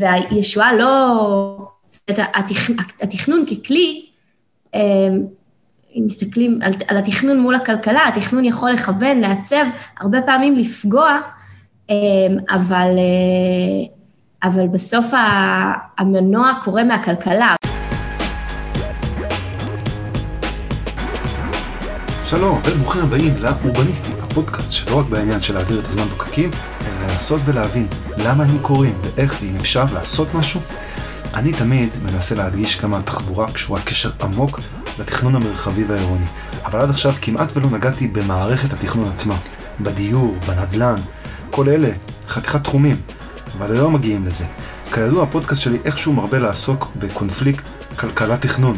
והישועה לא... זאת אומרת, התכנון ככלי, אם מסתכלים על, על התכנון מול הכלכלה, התכנון יכול לכוון, לעצב, הרבה פעמים לפגוע, אבל, אבל בסוף המנוע קורה מהכלכלה. שלום וברוכים הבאים לאורבניסטים, הפודקאסט שלא רק בעניין של להעביר את הזמן בפקקים, אלא לנסות ולהבין למה הם קורים ואיך ואם אפשר לעשות משהו. אני תמיד מנסה להדגיש כמה התחבורה קשורה קשר עמוק לתכנון המרחבי והעירוני, אבל עד עכשיו כמעט ולא נגעתי במערכת התכנון עצמה, בדיור, בנדל"ן, כל אלה, חתיכת תחומים, אבל היום מגיעים לזה. כידוע הפודקאסט שלי איכשהו מרבה לעסוק בקונפליקט כלכלה-תכנון,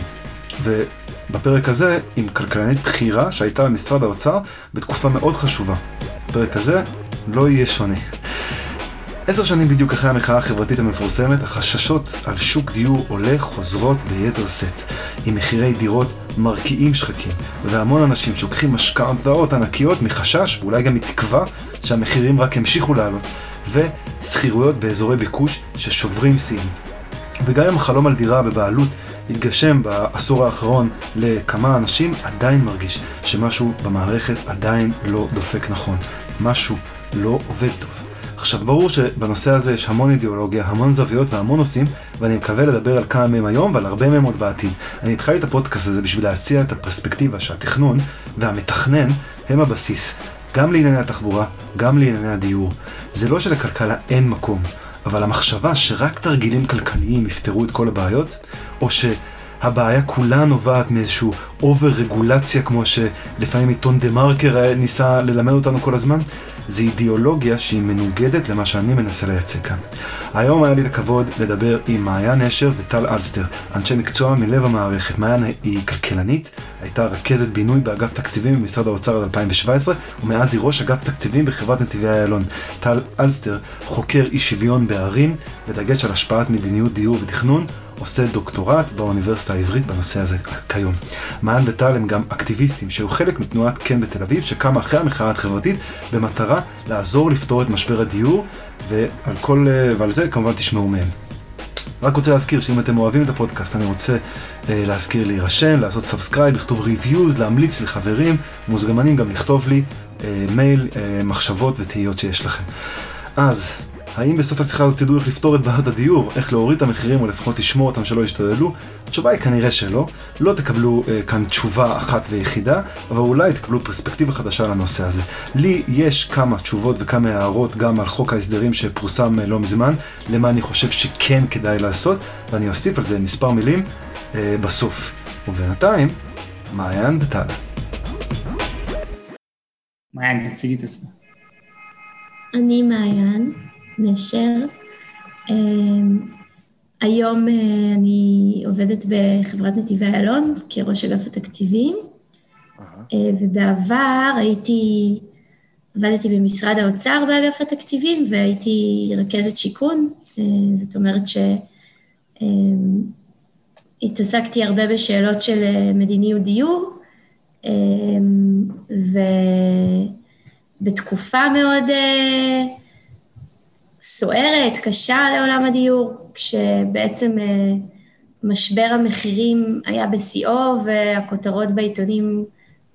בפרק הזה עם כלכלנית בכירה שהייתה במשרד האוצר בתקופה מאוד חשובה. בפרק הזה לא יהיה שונה. עשר שנים בדיוק אחרי המחאה החברתית המפורסמת, החששות על שוק דיור עולה חוזרות ביתר שאת, עם מחירי דירות מרקיעים שחקים, והמון אנשים שלוקחים משכנתאות ענקיות מחשש, ואולי גם מתקווה, שהמחירים רק ימשיכו לעלות, ושכירויות באזורי ביקוש ששוברים שיאים. וגם אם החלום על דירה בבעלות התגשם בעשור האחרון לכמה אנשים, עדיין מרגיש שמשהו במערכת עדיין לא דופק נכון. משהו לא עובד טוב. עכשיו, ברור שבנושא הזה יש המון אידיאולוגיה, המון זוויות והמון נושאים, ואני מקווה לדבר על כמה מהם היום ועל הרבה מהם עוד בעתיד. אני התחלתי את הפודקאסט הזה בשביל להציע את הפרספקטיבה שהתכנון והמתכנן הם הבסיס, גם לענייני התחבורה, גם לענייני הדיור. זה לא שלכלכלה אין מקום. אבל המחשבה שרק תרגילים כלכליים יפתרו את כל הבעיות, או שהבעיה כולה נובעת מאיזשהו over רגולציה כמו שלפעמים עיתון דה מרקר ניסה ללמד אותנו כל הזמן, זה אידיאולוגיה שהיא מנוגדת למה שאני מנסה לייצג כאן. היום היה לי את הכבוד לדבר עם מעיין נשר וטל אלסטר, אנשי מקצוע מלב המערכת. מעיין היא כלכלנית, הייתה רכזת בינוי באגף תקציבים במשרד האוצר עד 2017, ומאז היא ראש אגף תקציבים בחברת נתיבי איילון. טל אלסטר חוקר אי שוויון בערים, בדגש על השפעת מדיניות דיור ותכנון, עושה דוקטורט באוניברסיטה העברית בנושא הזה כיום. מעיין וטל הם גם אקטיביסטים שהיו חלק מתנועת כן בתל אביב, שקמה אחרי המחאה החברתית במטרה לעזור לפתור את משבר הדיור, ועל, כל, ועל זה כמובן תשמעו מהם. רק רוצה להזכיר שאם אתם אוהבים את הפודקאסט, אני רוצה אה, להזכיר להירשם, לעשות subscribe, לכתוב reviews, להמליץ לחברים, מוזמנים גם לכתוב לי אה, מייל, אה, מחשבות ותהיות שיש לכם. אז, האם בסוף השיחה הזאת תדעו איך לפתור את בעיות הדיור, איך להוריד את המחירים או לפחות לשמור אותם שלא ישתוללו? התשובה היא כנראה שלא. לא תקבלו אה, כאן תשובה אחת ויחידה, אבל אולי תקבלו פרספקטיבה חדשה לנושא הזה. לי יש כמה תשובות וכמה הערות גם על חוק ההסדרים שפורסם אה, לא מזמן, למה אני חושב שכן כדאי לעשות, ואני אוסיף על זה מספר מילים אה, בסוף. ובינתיים, מעיין וטל. מעיין, תציגי את עצמך. אני מעיין. נשר. אמ, היום אה, אני עובדת בחברת נתיבי איילון כראש אגף התקציבים, uh-huh. ובעבר הייתי, עבדתי במשרד האוצר באגף התקציבים והייתי רכזת שיכון, אה, זאת אומרת שהתעסקתי הרבה בשאלות של מדיניות דיור, אמ, ובתקופה מאוד סוערת, קשה לעולם הדיור, כשבעצם אה, משבר המחירים היה בשיאו והכותרות בעיתונים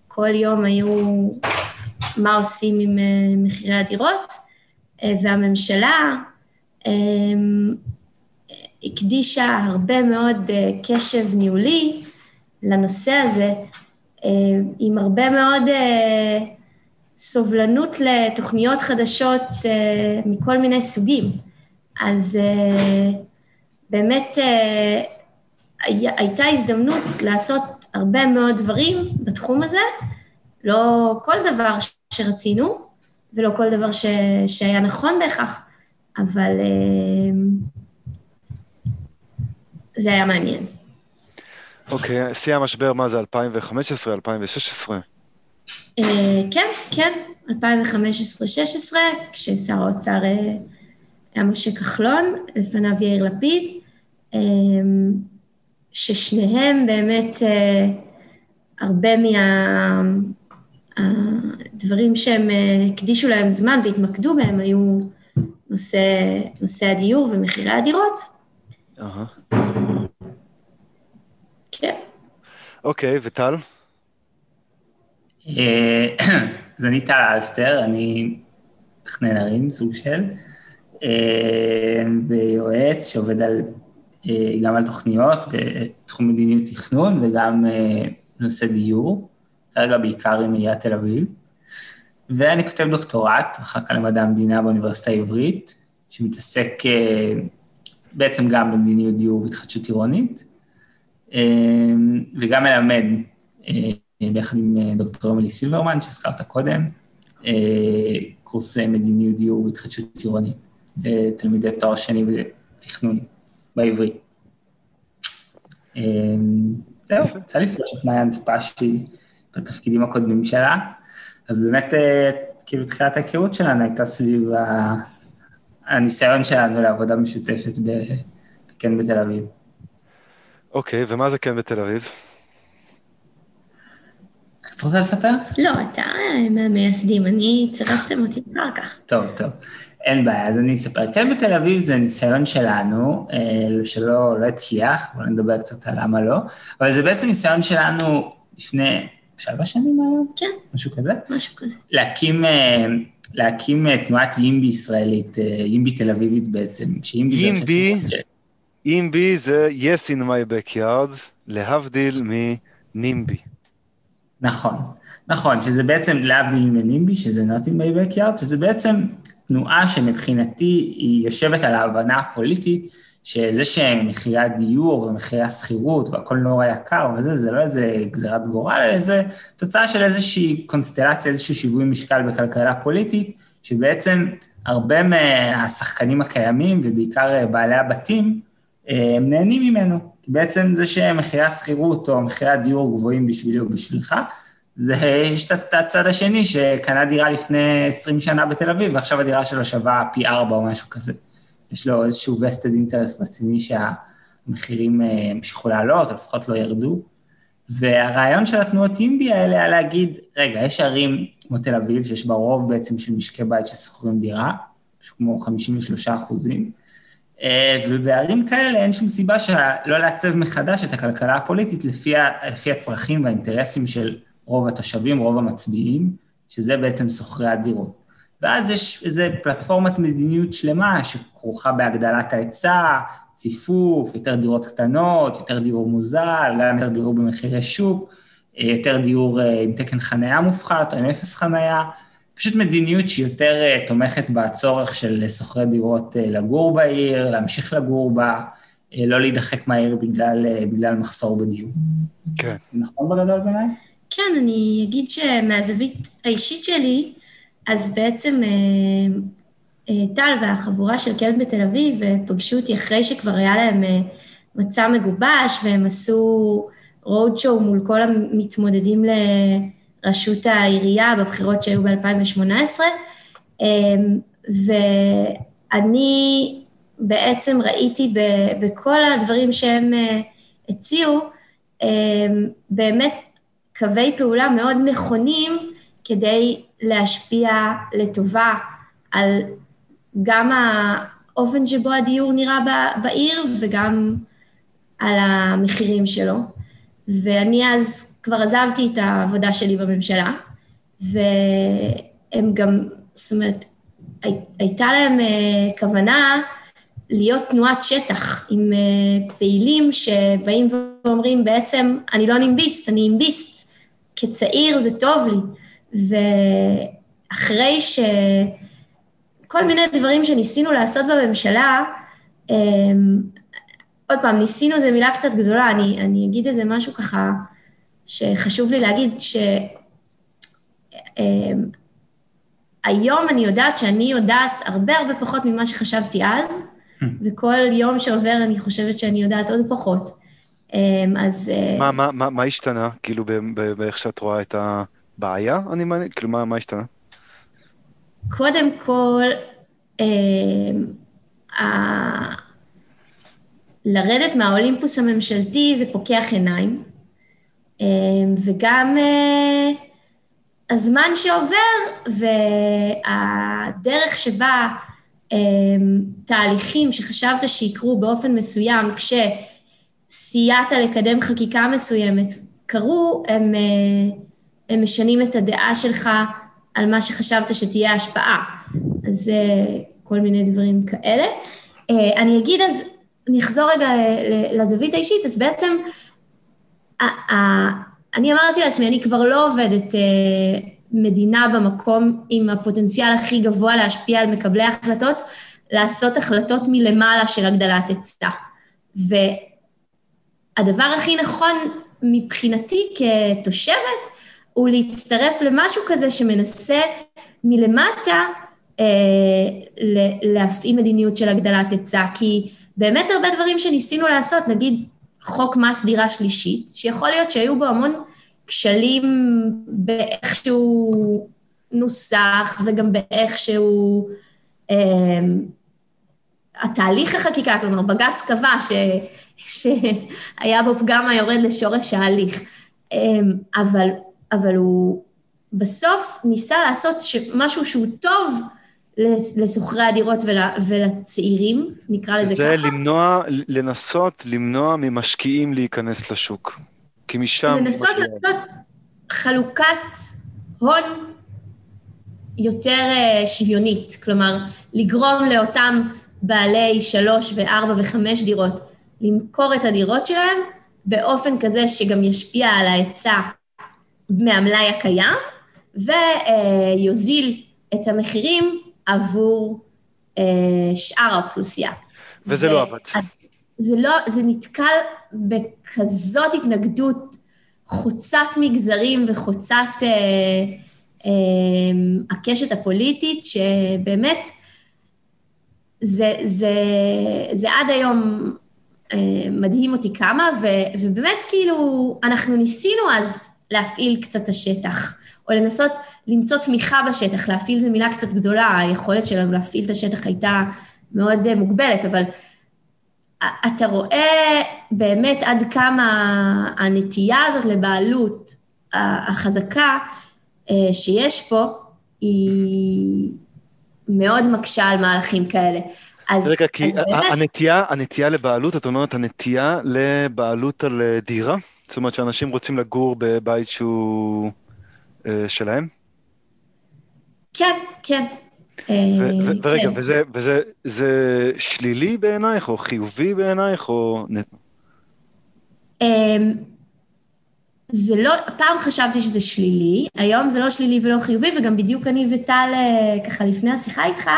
כל יום היו מה עושים עם אה, מחירי הדירות, אה, והממשלה הקדישה הרבה מאוד קשב ניהולי לנושא הזה, עם הרבה מאוד סובלנות לתוכניות חדשות uh, מכל מיני סוגים. אז uh, באמת uh, הייתה הזדמנות לעשות הרבה מאוד דברים בתחום הזה, לא כל דבר שרצינו, ולא כל דבר ש, שהיה נכון בהכרח, אבל uh, זה היה מעניין. אוקיי, okay, שיא המשבר, מה זה, 2015, 2016? אה, כן, כן, 2015-2016, כששר האוצר אה, היה משה כחלון, לפניו יאיר לפיד, אה, ששניהם באמת, הרבה מהדברים שהם הקדישו להם זמן והתמקדו בהם היו נושא, נושא הדיור ומחירי הדירות. אהה. כן. אוקיי, וטל? אה, אז אני טל אלסטר, אני מתכנן ערים, סוג של, אה, ויועץ שעובד על, אה, גם על תוכניות בתחום מדיניות תכנון וגם בנושא דיור, כרגע בעיקר עם עיריית תל אביב. ואני כותב דוקטורט, אחר כך למדע המדינה באוניברסיטה העברית, שמתעסק בעצם גם במדיניות דיור והתחדשות עירונית, וגם מלמד ביחד עם אה, דוקטור אמילי סילברמן, שהזכרת קודם, אה, קורסי מדיניות דיור והתחדשות עירונית לתלמידי תואר שני בתכנון בעברית. אה, זהו, יצא לפגוש את מעיין טיפה שהיא בתפקידים הקודמים שלה, אז באמת, כאילו, תחילת ההיכרות שלנו הייתה סביב הניסיון שלנו לעבודה משותפת בכן בתל אביב. אוקיי, okay, ומה זה כן בתל אביב? את רוצה לספר? לא, אתה מהמייסדים, אני, צירפתם אותי אחר כך. טוב, טוב. אין בעיה, אז אני אספר. כן בתל אביב זה ניסיון שלנו, אה, שלא לא הצליח, בואו נדבר קצת על למה לא, אבל זה בעצם ניסיון שלנו לפני שלוש שנים היום? כן. משהו כזה? משהו כזה. להקים, אה, להקים אה, תנועת ימבי ישראלית, ימבי תל אביבית בעצם, שימבי ימבי, ימבי זה yes in my backyard, להבדיל מנימבי. נכון, נכון, שזה בעצם להבדיל מנימבי, שזה not in my backyard, שזה בעצם תנועה שמבחינתי היא יושבת על ההבנה הפוליטית, שזה שמחירי הדיור ומחירי השכירות והכל נורא יקר וזה, זה לא איזה גזירת גורל, אלא זה תוצאה של איזושהי קונסטלציה, איזשהו שיווי משקל בכלכלה פוליטית, שבעצם הרבה מהשחקנים הקיימים, ובעיקר בעלי הבתים, הם נהנים ממנו. כי בעצם זה שמחירי השכירות או מחירי הדיור גבוהים בשבילי או בשבילך, זה, יש את הצד השני שקנה דירה לפני 20 שנה בתל אביב, ועכשיו הדירה שלו שווה פי ארבע או משהו כזה. יש לו איזשהו vested interest רציני שהמחירים אה, המשיכו לעלות, או לפחות לא ירדו. והרעיון של התנועות אימבי האלה היה להגיד, רגע, יש ערים כמו תל אביב, שיש בה רוב בעצם של משקי בית ששוכרים דירה, משהו כמו 53 אחוזים, אה, ובערים כאלה אין שום סיבה לא לעצב מחדש את הכלכלה הפוליטית לפי, לפי הצרכים והאינטרסים של רוב התושבים, רוב המצביעים, שזה בעצם שוכרי הדירות. ואז יש איזו פלטפורמת מדיניות שלמה שכרוכה בהגדלת ההיצע, ציפוף, יותר דירות קטנות, יותר דיור מוזל, גם יותר דיור במחירי שוק, אה, יותר דיור אה, עם תקן חניה מופחת או עם אפס חניה, פשוט מדיניות שהיא יותר אה, תומכת בצורך של שוכרי דירות אה, לגור בעיר, להמשיך לגור בה, אה, לא להידחק מהעיר בגלל, בגלל מחסור בדיור. כן. נכון בגדול בעיניי? כן, אני אגיד שמהזווית האישית שלי, אז בעצם טל והחבורה של קלט בתל אביב פגשו אותי אחרי שכבר היה להם מצע מגובש, והם עשו road show מול כל המתמודדים ל... ראשות העירייה בבחירות שהיו ב-2018, אמ, ואני בעצם ראיתי בכל הדברים שהם אה, הציעו, אמ, באמת קווי פעולה מאוד נכונים כדי להשפיע לטובה על גם האופן שבו הדיור נראה בעיר וגם על המחירים שלו. ואני אז כבר עזבתי את העבודה שלי בממשלה, והם גם, זאת אומרת, הייתה להם אה, כוונה להיות תנועת שטח עם אה, פעילים שבאים ואומרים, בעצם, אני לא נימביסט, אני אימביסט, כצעיר זה טוב לי. ואחרי ש... כל מיני דברים שניסינו לעשות בממשלה, אה, עוד פעם, ניסינו זו מילה קצת גדולה, אני, אני אגיד איזה משהו ככה שחשוב לי להגיד, שהיום אמ, אני יודעת שאני יודעת הרבה הרבה פחות ממה שחשבתי אז, וכל יום שעובר אני חושבת שאני יודעת עוד פחות. אמ, אז... אה, מה, מה, מה, מה השתנה, כאילו, באיך שאת רואה את הבעיה? אני מעניין, כאילו, מה, מה השתנה? קודם כל, אמ, לרדת מהאולימפוס הממשלתי זה פוקח עיניים, אמ, וגם אה, הזמן שעובר והדרך שבה תהליכים שחשבת שיקרו באופן מסוים כשסייעת לקדם חקיקה מסוימת קרו, הם, הם משנים את הדעה שלך על מה שחשבת שתהיה ההשפעה. אז כל מיני דברים כאלה. אני אגיד אז, אני אחזור רגע לזווית האישית, אז בעצם אני אמרתי לעצמי, אני כבר לא עובדת מדינה במקום עם הפוטנציאל הכי גבוה להשפיע על מקבלי ההחלטות, לעשות החלטות מלמעלה של הגדלת היצע. והדבר הכי נכון מבחינתי כתושבת, הוא להצטרף למשהו כזה שמנסה מלמטה אה, להפעיל מדיניות של הגדלת היצע, כי באמת הרבה דברים שניסינו לעשות, נגיד חוק מס דירה שלישית, שיכול להיות שהיו בו המון כשלים באיך שהוא נוסח וגם באיך שהוא... אה, התהליך החקיקה, כלומר, בג"ץ קבע ש, שהיה בו פגם היורד לשורש ההליך, אה, אבל, אבל הוא בסוף ניסה לעשות משהו שהוא טוב לשוכרי הדירות ול, ולצעירים, נקרא לזה זה ככה. זה למנוע, לנסות למנוע ממשקיעים להיכנס לשוק. כי משם... לנסות לעשות חלוקת הון יותר אה, שוויונית, כלומר, לגרום לאותם בעלי שלוש וארבע וחמש דירות למכור את הדירות שלהם באופן כזה שגם ישפיע על ההיצע מהמלאי הקיים ויוזיל את המחירים עבור אה, שאר האוכלוסייה. וזה ו- לא עבד. זה לא, זה נתקל בכזאת התנגדות חוצת מגזרים וחוצת אה, אה, הקשת הפוליטית, שבאמת זה, זה, זה עד היום אה, מדהים אותי כמה, ו, ובאמת כאילו, אנחנו ניסינו אז להפעיל קצת את השטח, או לנסות למצוא תמיכה בשטח, להפעיל זו מילה קצת גדולה, היכולת שלנו להפעיל את השטח הייתה מאוד מוגבלת, אבל אתה רואה באמת עד כמה הנטייה הזאת לבעלות החזקה אה, שיש פה, היא מאוד מקשה על מהלכים כאלה. אז, רגע, כי אז באמת... הנטייה, הנטייה לבעלות, את אומרת הנטייה לבעלות על אה, דירה? זאת אומרת שאנשים רוצים לגור בבית שהוא אה, שלהם? כן, כן. אה, ורגע, כן. וזה, וזה זה שלילי בעינייך, או חיובי בעינייך, או... אמ, זה לא, פעם חשבתי שזה שלילי, היום זה לא שלילי ולא חיובי, וגם בדיוק אני וטל, אה, ככה לפני השיחה איתך,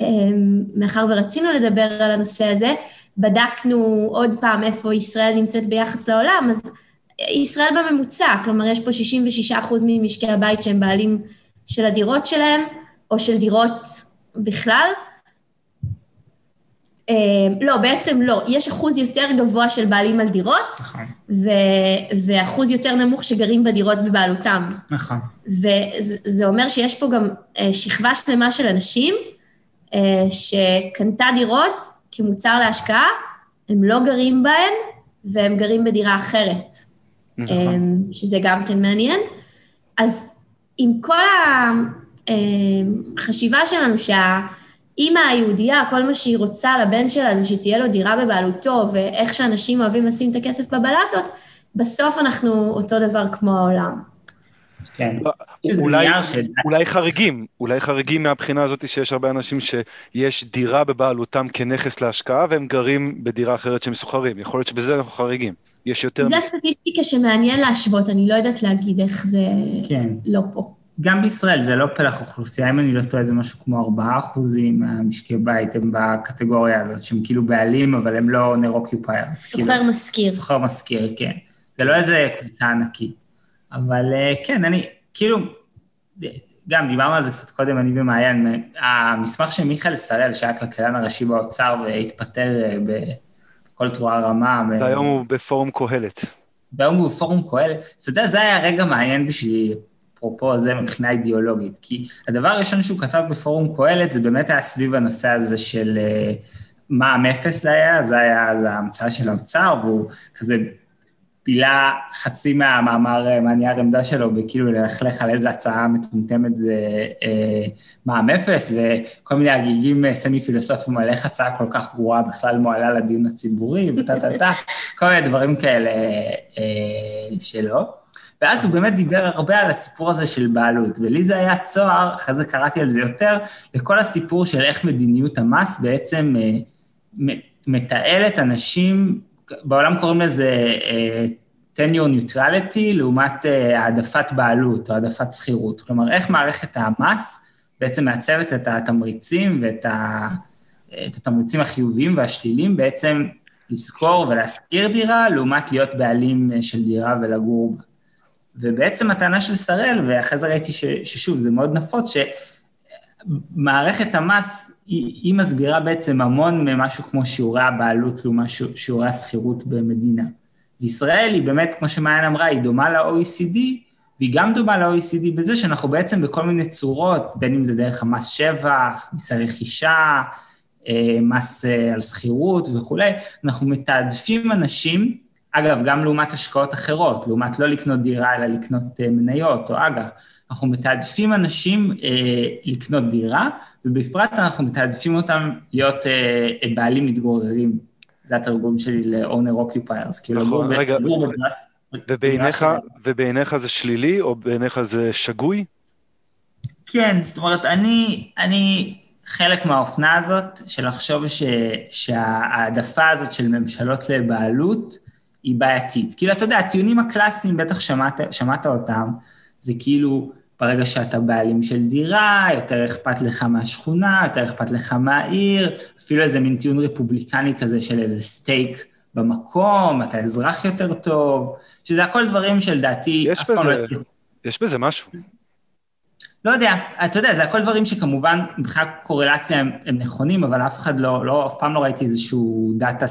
אמ, מאחר ורצינו לדבר על הנושא הזה, בדקנו עוד פעם איפה ישראל נמצאת ביחס לעולם, אז ישראל בממוצע, כלומר יש פה 66 אחוז ממשקי הבית שהם בעלים של הדירות שלהם, או של דירות בכלל. אה, לא, בעצם לא. יש אחוז יותר גבוה של בעלים על דירות, נכון. ו- ואחוז יותר נמוך שגרים בדירות בבעלותם. נכון. וזה אומר שיש פה גם אה, שכבה שלמה של אנשים אה, שקנתה דירות כמוצר להשקעה, הם לא גרים בהן, והם גרים בדירה אחרת. נכון. שזה גם כן מעניין. אז עם כל החשיבה שלנו שהאימא היהודייה, כל מה שהיא רוצה לבן שלה זה שתהיה לו דירה בבעלותו, ואיך שאנשים אוהבים לשים את הכסף בבלטות, בסוף אנחנו אותו דבר כמו העולם. כן. לא, אולי, אולי חריגים, אולי חריגים מהבחינה הזאת שיש הרבה אנשים שיש דירה בבעלותם כנכס להשקעה והם גרים בדירה אחרת שהם סוחרים, יכול להיות שבזה אנחנו חריגים. יש יותר... זה סטטיסטיקה שמעניין להשוות, אני לא יודעת להגיד איך זה כן. לא פה. גם בישראל זה לא פלח אוכלוסייה, אם אני לא טועה, זה משהו כמו 4 אחוזים מהמשקי בית הם בקטגוריה הזאת, שהם כאילו בעלים, אבל הם לא נר אוקיופייר. סוחר כאילו, משכיר. סוחר משכיר, כן. זה לא איזה קבוצה ענקית. אבל אה, כן, אני, כאילו, גם דיברנו על זה קצת קודם, אני ומעיין, המסמך של מיכאל שראל, שהיה כלכלן הראשי באוצר והתפטר אה, בכל תרועה רמה. והיום הוא בפורום קהלת. והיום הוא בפורום קהלת. אתה יודע, זה היה רגע מעניין בשבילי, אפרופו זה מבחינה אידיאולוגית, כי הדבר הראשון שהוא כתב בפורום קהלת, זה באמת היה סביב הנושא הזה של uh, מע"מ אפס זה היה, זה היה אז ההמצאה של האוצר, והוא כזה בילה חצי מהמאמר, מהנייר עמדה שלו, בכאילו ללכלך על איזה הצעה מטומטמת זה אה, מע"מ אפס, וכל מיני הגיגים סמי פילוסופיים על איך הצעה כל כך גרועה בכלל מועלה לדיון הציבורי, וטה טה טה, כל מיני דברים כאלה אה, שלו. ואז הוא באמת דיבר הרבה על הסיפור הזה של בעלות, ולי זה היה צוהר, אחרי זה קראתי על זה יותר, לכל הסיפור של איך מדיניות המס בעצם אה, מתעלת אנשים, בעולם קוראים לזה אה, tenure neutrality, לעומת אה, העדפת בעלות או העדפת שכירות. כלומר, איך מערכת המס בעצם מעצבת את התמריצים ואת ה, את התמריצים החיוביים והשליליים בעצם לשכור ולהשכיר דירה, לעומת להיות בעלים של דירה ולגור בה. ובעצם הטענה של שראל, ואחרי זה ראיתי ש, ששוב, זה מאוד נפוץ, שמערכת המס, היא, היא מסבירה בעצם המון ממשהו כמו שיעורי הבעלות לעומת שיעורי השכירות במדינה. וישראל היא באמת, כמו שמעיין אמרה, היא דומה ל-OECD, והיא גם דומה ל-OECD בזה שאנחנו בעצם בכל מיני צורות, בין אם זה דרך המס שבח, מיסי רכישה, אה, מס אה, על שכירות וכולי, אנחנו מתעדפים אנשים אגב, גם לעומת השקעות אחרות, לעומת לא לקנות דירה, אלא לקנות uh, מניות או אג"ח. אנחנו מתעדפים אנשים uh, לקנות דירה, ובפרט אנחנו מתעדפים אותם להיות uh, בעלים מתגוררים. זה התרגום שלי ל-owner occupiers, כאילו נכון, רגע, ובעיניך, ובעיניך זה שלילי, או בעיניך זה שגוי? כן, זאת אומרת, אני, אני חלק מהאופנה הזאת של לחשוב ש, שההעדפה הזאת של ממשלות לבעלות, היא בעייתית. כאילו, אתה יודע, הטיעונים הקלאסיים, בטח שמעת, שמעת אותם, זה כאילו, ברגע שאתה בעלים של דירה, יותר אכפת לך מהשכונה, יותר אכפת לך מהעיר, אפילו איזה מין טיעון רפובליקני כזה של איזה סטייק במקום, אתה אזרח יותר טוב, שזה הכל דברים שלדעתי אף פעם לא... יש בזה משהו. לא יודע, אתה יודע, זה הכל דברים שכמובן מבחינת קורלציה הם, הם נכונים, אבל אף אחד לא, לא, אף פעם לא ראיתי איזשהו דאטה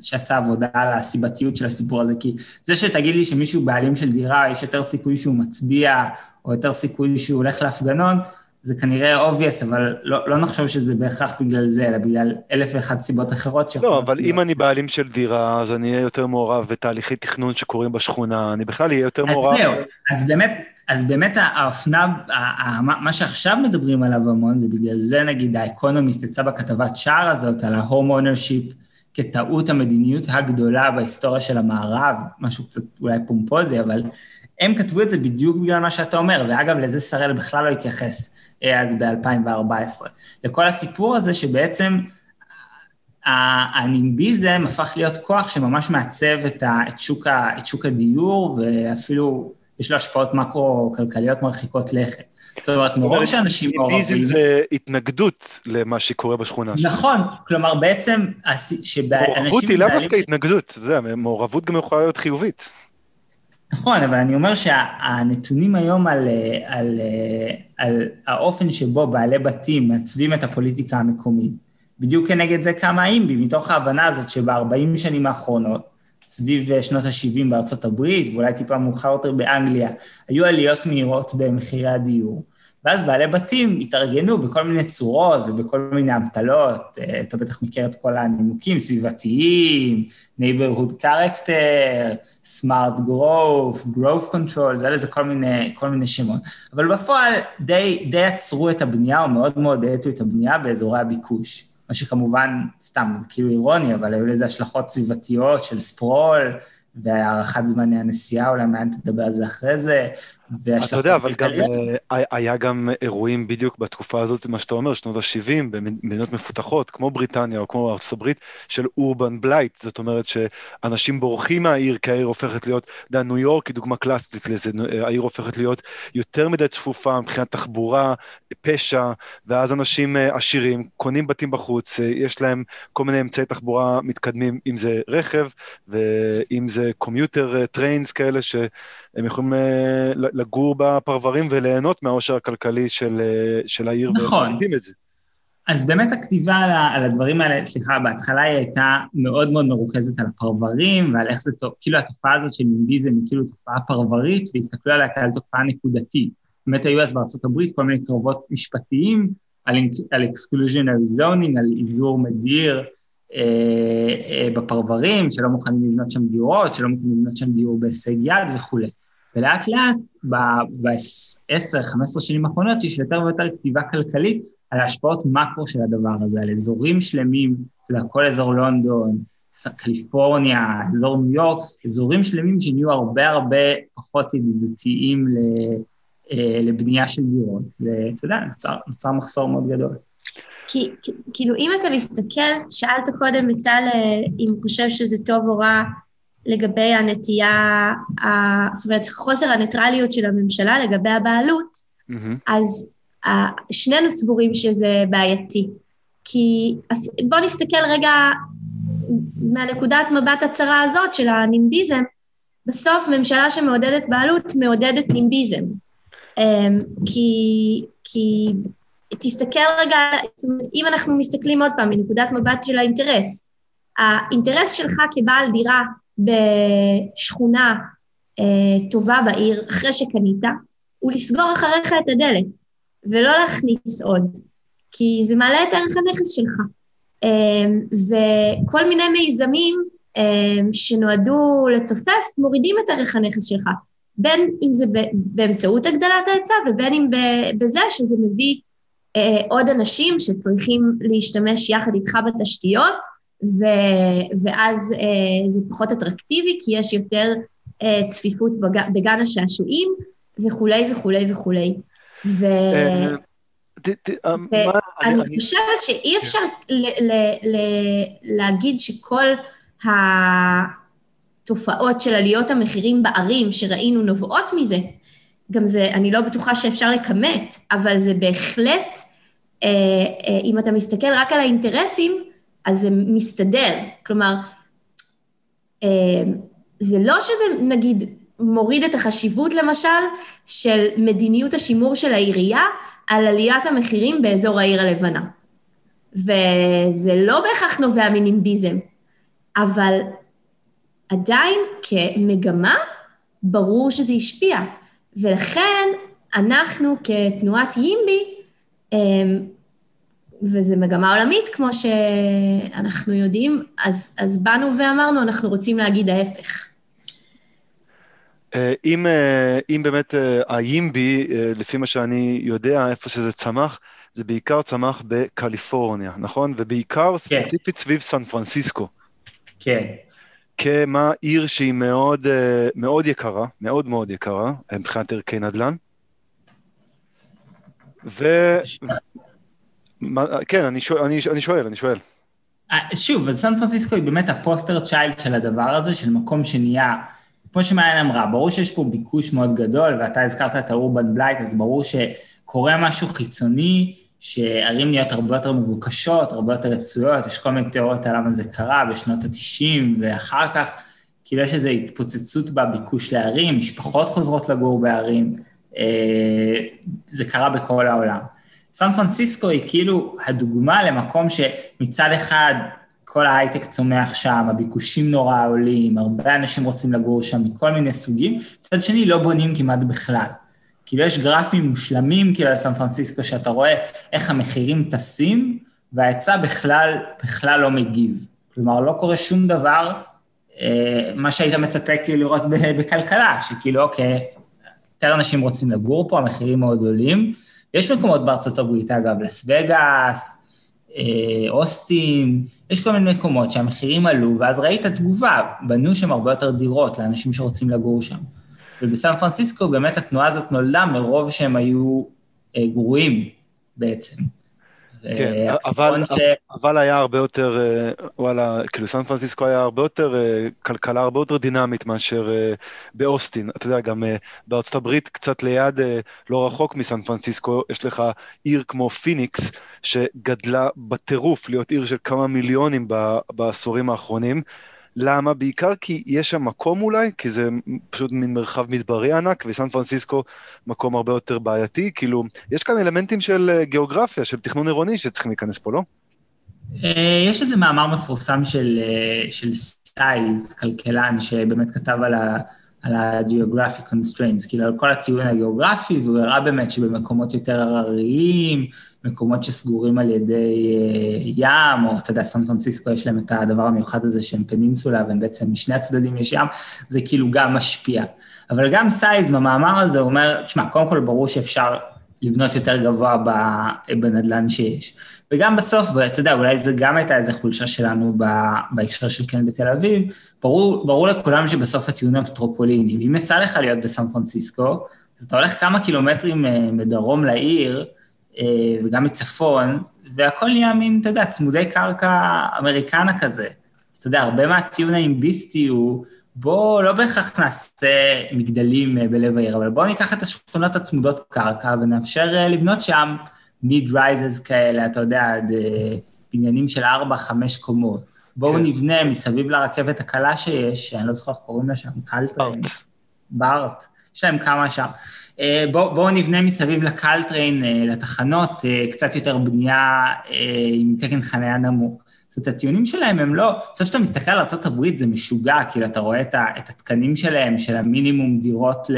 שעשה עובדה על הסיבתיות של הסיפור הזה, כי זה שתגיד לי שמישהו בעלים של דירה, יש יותר סיכוי שהוא מצביע, או יותר סיכוי שהוא הולך להפגנות, זה כנראה obvious, אבל לא, לא נחשוב שזה בהכרח בגלל זה, אלא בגלל אלף ואחת סיבות אחרות לא, אבל להיות. אם אני בעלים של דירה, אז אני אהיה יותר מעורב בתהליכי תכנון שקורים בשכונה, אני בכלל אהיה יותר מעורב. אז זהו, אז באמת, אז באמת האופנה, מה שעכשיו מדברים עליו המון, ובגלל זה נגיד האקונומיסט יצא בכתבת שער הזאת על ה home ownership כטעות המדיניות הגדולה בהיסטוריה של המערב, משהו קצת אולי פומפוזי, אבל הם כתבו את זה בדיוק בגלל מה שאתה אומר, ואגב, לזה שראל בכלל לא התייחס אה, אז ב-2014. לכל הסיפור הזה שבעצם הנימביזם הפך להיות כוח שממש מעצב את שוק הדיור, ואפילו יש לו השפעות מקרו-כלכליות מרחיקות לכת. זאת אומרת, מרוב שאנשים מעורבים... נימביזם זה התנגדות למה שקורה בשכונה. נכון, כלומר בעצם, שבאנשים... מעורבות היא לאו דווקא התנגדות, זה, מעורבות גם יכולה להיות חיובית. נכון, אבל אני אומר שהנתונים היום על, על, על האופן שבו בעלי בתים מעצבים את הפוליטיקה המקומית, בדיוק כנגד זה קמה אימבי, מתוך ההבנה הזאת שב-40 שנים האחרונות, סביב שנות ה-70 בארצות הברית, ואולי טיפה מאוחר יותר באנגליה, היו עליות מהירות במחירי הדיור. ואז בעלי בתים התארגנו בכל מיני צורות ובכל מיני אמתלות, אה, אתה בטח מכיר את כל הנימוקים, סביבתיים, neighborhood character, smart growth, growth control, זה לזה כל מיני, כל מיני שמות. אבל בפועל די, די עצרו את הבנייה, או מאוד מאוד האטו את הבנייה באזורי הביקוש. מה שכמובן, סתם, זה כאילו אירוני, אבל היו לזה השלכות סביבתיות של ספרול, והארכת זמני הנסיעה, אולי מעניין תדבר על זה אחרי זה, אתה יודע, אבל גם אה, היה גם אירועים בדיוק בתקופה הזאת, מה שאתה אומר, שנות ה-70, במדינות מפותחות, כמו בריטניה או כמו ארצות הברית, של אורבן בלייט, זאת אומרת שאנשים בורחים מהעיר, כי העיר הופכת להיות, אתה יודע, ניו יורק היא דוגמה קלאסית לזה, העיר הופכת להיות יותר מדי צפופה מבחינת תחבורה, פשע, ואז אנשים אה, עשירים קונים בתים בחוץ, אה, יש להם כל מיני אמצעי תחבורה מתקדמים, אם זה רכב, ואם זה commuter trains כאלה, ש... הם יכולים אה, לגור בפרברים וליהנות מהעושר הכלכלי של, אה, של העיר, נכון. את זה. אז באמת הכתיבה על, על הדברים האלה, סליחה, בהתחלה היא הייתה מאוד מאוד מרוכזת על הפרברים ועל איך זה טוב, כאילו התופעה הזאת של נימביזם היא כאילו תופעה פרברית, והסתכלו עליה כעל תופעה נקודתית. באמת היו אז בארצות הברית כל מיני קרבות משפטיים על, על exclusionary zoning, על איזור מדיר בפרברים, שלא מוכנים לבנות שם דירות, שלא מוכנים לבנות שם דיור בהישג יד וכולי. ולאט לאט, ב-10-15 שנים האחרונות, יש יותר ויותר כתיבה כלכלית על השפעות מקרו של הדבר הזה, על אזורים שלמים, אתה יודע, כל אזור לונדון, קליפורניה, אזור ניו יורק, אזורים שלמים שנהיו הרבה הרבה פחות ידידותיים אה, לבנייה של דירות, ואתה יודע, נוצר, נוצר מחסור מאוד גדול. כי, כאילו, אם אתה מסתכל, שאלת קודם מטל אה, אם הוא חושב שזה טוב או רע לגבי הנטייה, זאת אומרת, חוסר הניטרליות של הממשלה לגבי הבעלות, mm-hmm. אז שנינו סבורים שזה בעייתי. כי בואו נסתכל רגע מהנקודת מבט הצרה הזאת של הנימביזם, בסוף ממשלה שמעודדת בעלות מעודדת נימביזם. אמ, כי, כי תסתכל רגע, אם אנחנו מסתכלים עוד פעם מנקודת מבט של האינטרס, האינטרס שלך כבעל דירה בשכונה אה, טובה בעיר, אחרי שקנית, הוא לסגור אחריך את הדלת, ולא להכניס עוד, כי זה מעלה את ערך הנכס שלך. אה, וכל מיני מיזמים אה, שנועדו לצופף, מורידים את ערך הנכס שלך, בין אם זה באמצעות הגדלת ההיצע ובין אם בזה שזה מביא אה, עוד אנשים שצריכים להשתמש יחד איתך בתשתיות, ואז אה, זה פחות אטרקטיבי, כי יש יותר אה, צפיפות בג, בגן השעשועים, וכולי וכולי וכולי. ו... אה, אה, ואני חושבת שאי אפשר להגיד שכל התופעות של עליות המחירים בערים שראינו נובעות מזה. גם זה, אני לא בטוחה שאפשר לכמת, אבל זה בהחלט, אם אתה מסתכל רק על האינטרסים, אז זה מסתדר. כלומר, אה, זה לא שזה נגיד מוריד את החשיבות למשל של מדיניות השימור של העירייה על עליית המחירים באזור העיר הלבנה. וזה לא בהכרח נובע מנימביזם, אבל עדיין כמגמה, ברור שזה השפיע. ולכן אנחנו כתנועת yimbie, אה, וזו מגמה עולמית, כמו שאנחנו יודעים, אז, אז באנו ואמרנו, אנחנו רוצים להגיד ההפך. אה, אם, אה, אם באמת אה, הימבי, לפי מה שאני יודע, איפה שזה צמח, זה בעיקר צמח בקליפורניה, נכון? ובעיקר כן. ספציפית סביב סן פרנסיסקו. כן. כמה עיר שהיא מאוד, מאוד יקרה, מאוד מאוד יקרה, מבחינת ערכי נדל"ן. ו... כן, אני שואל, אני, אני שואל, אני שואל. אה, שוב, אז סן פרנסיסקו היא באמת הפוסטר צ'יילד של הדבר הזה, של מקום שנהיה, כמו שמעיין אמרה, ברור שיש פה ביקוש מאוד גדול, ואתה הזכרת את האורבן בלייט, אז ברור שקורה משהו חיצוני, שערים נהיות הרבה יותר מבוקשות, הרבה יותר רצויות, יש כל מיני תיאוריות על למה זה קרה בשנות ה-90, ואחר כך, כאילו יש איזו התפוצצות בביקוש לערים, משפחות חוזרות לגור בערים, אה, זה קרה בכל העולם. סן פרנסיסקו היא כאילו הדוגמה למקום שמצד אחד כל ההייטק צומח שם, הביקושים נורא עולים, הרבה אנשים רוצים לגור שם מכל מיני סוגים, מצד שני לא בונים כמעט בכלל. כאילו יש גרפים מושלמים כאילו על סן פרנסיסקו, שאתה רואה איך המחירים טסים, וההיצע בכלל, בכלל לא מגיב. כלומר, לא קורה שום דבר, אה, מה שהיית מצפה כאילו לראות בכלכלה, שכאילו, אוקיי, יותר אנשים רוצים לגור פה, המחירים מאוד עולים, יש מקומות בארצות הברית, אגב, לס וגאס, אה, אוסטין, יש כל מיני מקומות שהמחירים עלו, ואז ראית תגובה, בנו שם הרבה יותר דירות לאנשים שרוצים לגור שם. ובסן פרנסיסקו באמת התנועה הזאת נולדה מרוב שהם היו אה, גרועים בעצם. כן, אבל, ש... אבל היה הרבה יותר, אה, וואלה, כאילו סן פרנסיסקו היה הרבה יותר, אה, כלכלה הרבה יותר דינמית מאשר אה, באוסטין. אתה יודע, גם בארצות הברית, קצת ליד, לא רחוק מסן פרנסיסקו, יש לך עיר כמו פיניקס, שגדלה בטירוף להיות עיר של כמה מיליונים בעשורים האחרונים. למה? בעיקר כי יש שם מקום אולי, כי זה פשוט מין מרחב מדברי ענק, וסן פרנסיסקו מקום הרבה יותר בעייתי, כאילו, יש כאן אלמנטים של אה, גיאוגרפיה, של תכנון עירוני שצריכים להיכנס פה, לא? אה, יש איזה מאמר מפורסם של, אה, של סייז, כלכלן, שבאמת כתב על ה... על ה-geographic constraints, כאילו על כל הטיעון הגיאוגרפי, והוא הראה באמת שבמקומות יותר הרריים, מקומות שסגורים על ידי ים, או אתה יודע, סן פרנסיסקו יש להם את הדבר המיוחד הזה שהם peninsula, והם בעצם משני הצדדים יש ים, זה כאילו גם משפיע. אבל גם סייז במאמר הזה אומר, תשמע, קודם כל ברור שאפשר לבנות יותר גבוה בנדלן שיש. וגם בסוף, ואתה יודע, אולי זה גם הייתה איזו חולשה שלנו בהקשר של כן בתל אביב, ברור, ברור לכולם שבסוף הטיעון המטרופוליני, אם יצא לך להיות בסן פרנסיסקו, אז אתה הולך כמה קילומטרים אה, מדרום לעיר, אה, וגם מצפון, והכל נהיה מין, אתה יודע, צמודי קרקע אמריקנה כזה. אז אתה יודע, הרבה מהטיעון האימביסטי הוא, בואו לא בהכרח נעשה מגדלים אה, בלב העיר, אבל בואו ניקח את השכונות הצמודות קרקע ונאפשר לבנות שם rises כאלה, אתה יודע, בניינים של 4-5 קומות. בואו כן. נבנה מסביב לרכבת הקלה שיש, שאני לא זוכר איך קוראים לה שם, Caltrain. BART. יש להם כמה שם. אה, בואו בוא נבנה מסביב ל Caltrain, אה, לתחנות, אה, קצת יותר בנייה עם תקן חניה נמוך. זאת אומרת, הטיעונים שלהם הם לא, עכשיו שאתה מסתכל על ארה"ב זה משוגע, כאילו אתה רואה את, את התקנים שלהם, של המינימום דירות ל,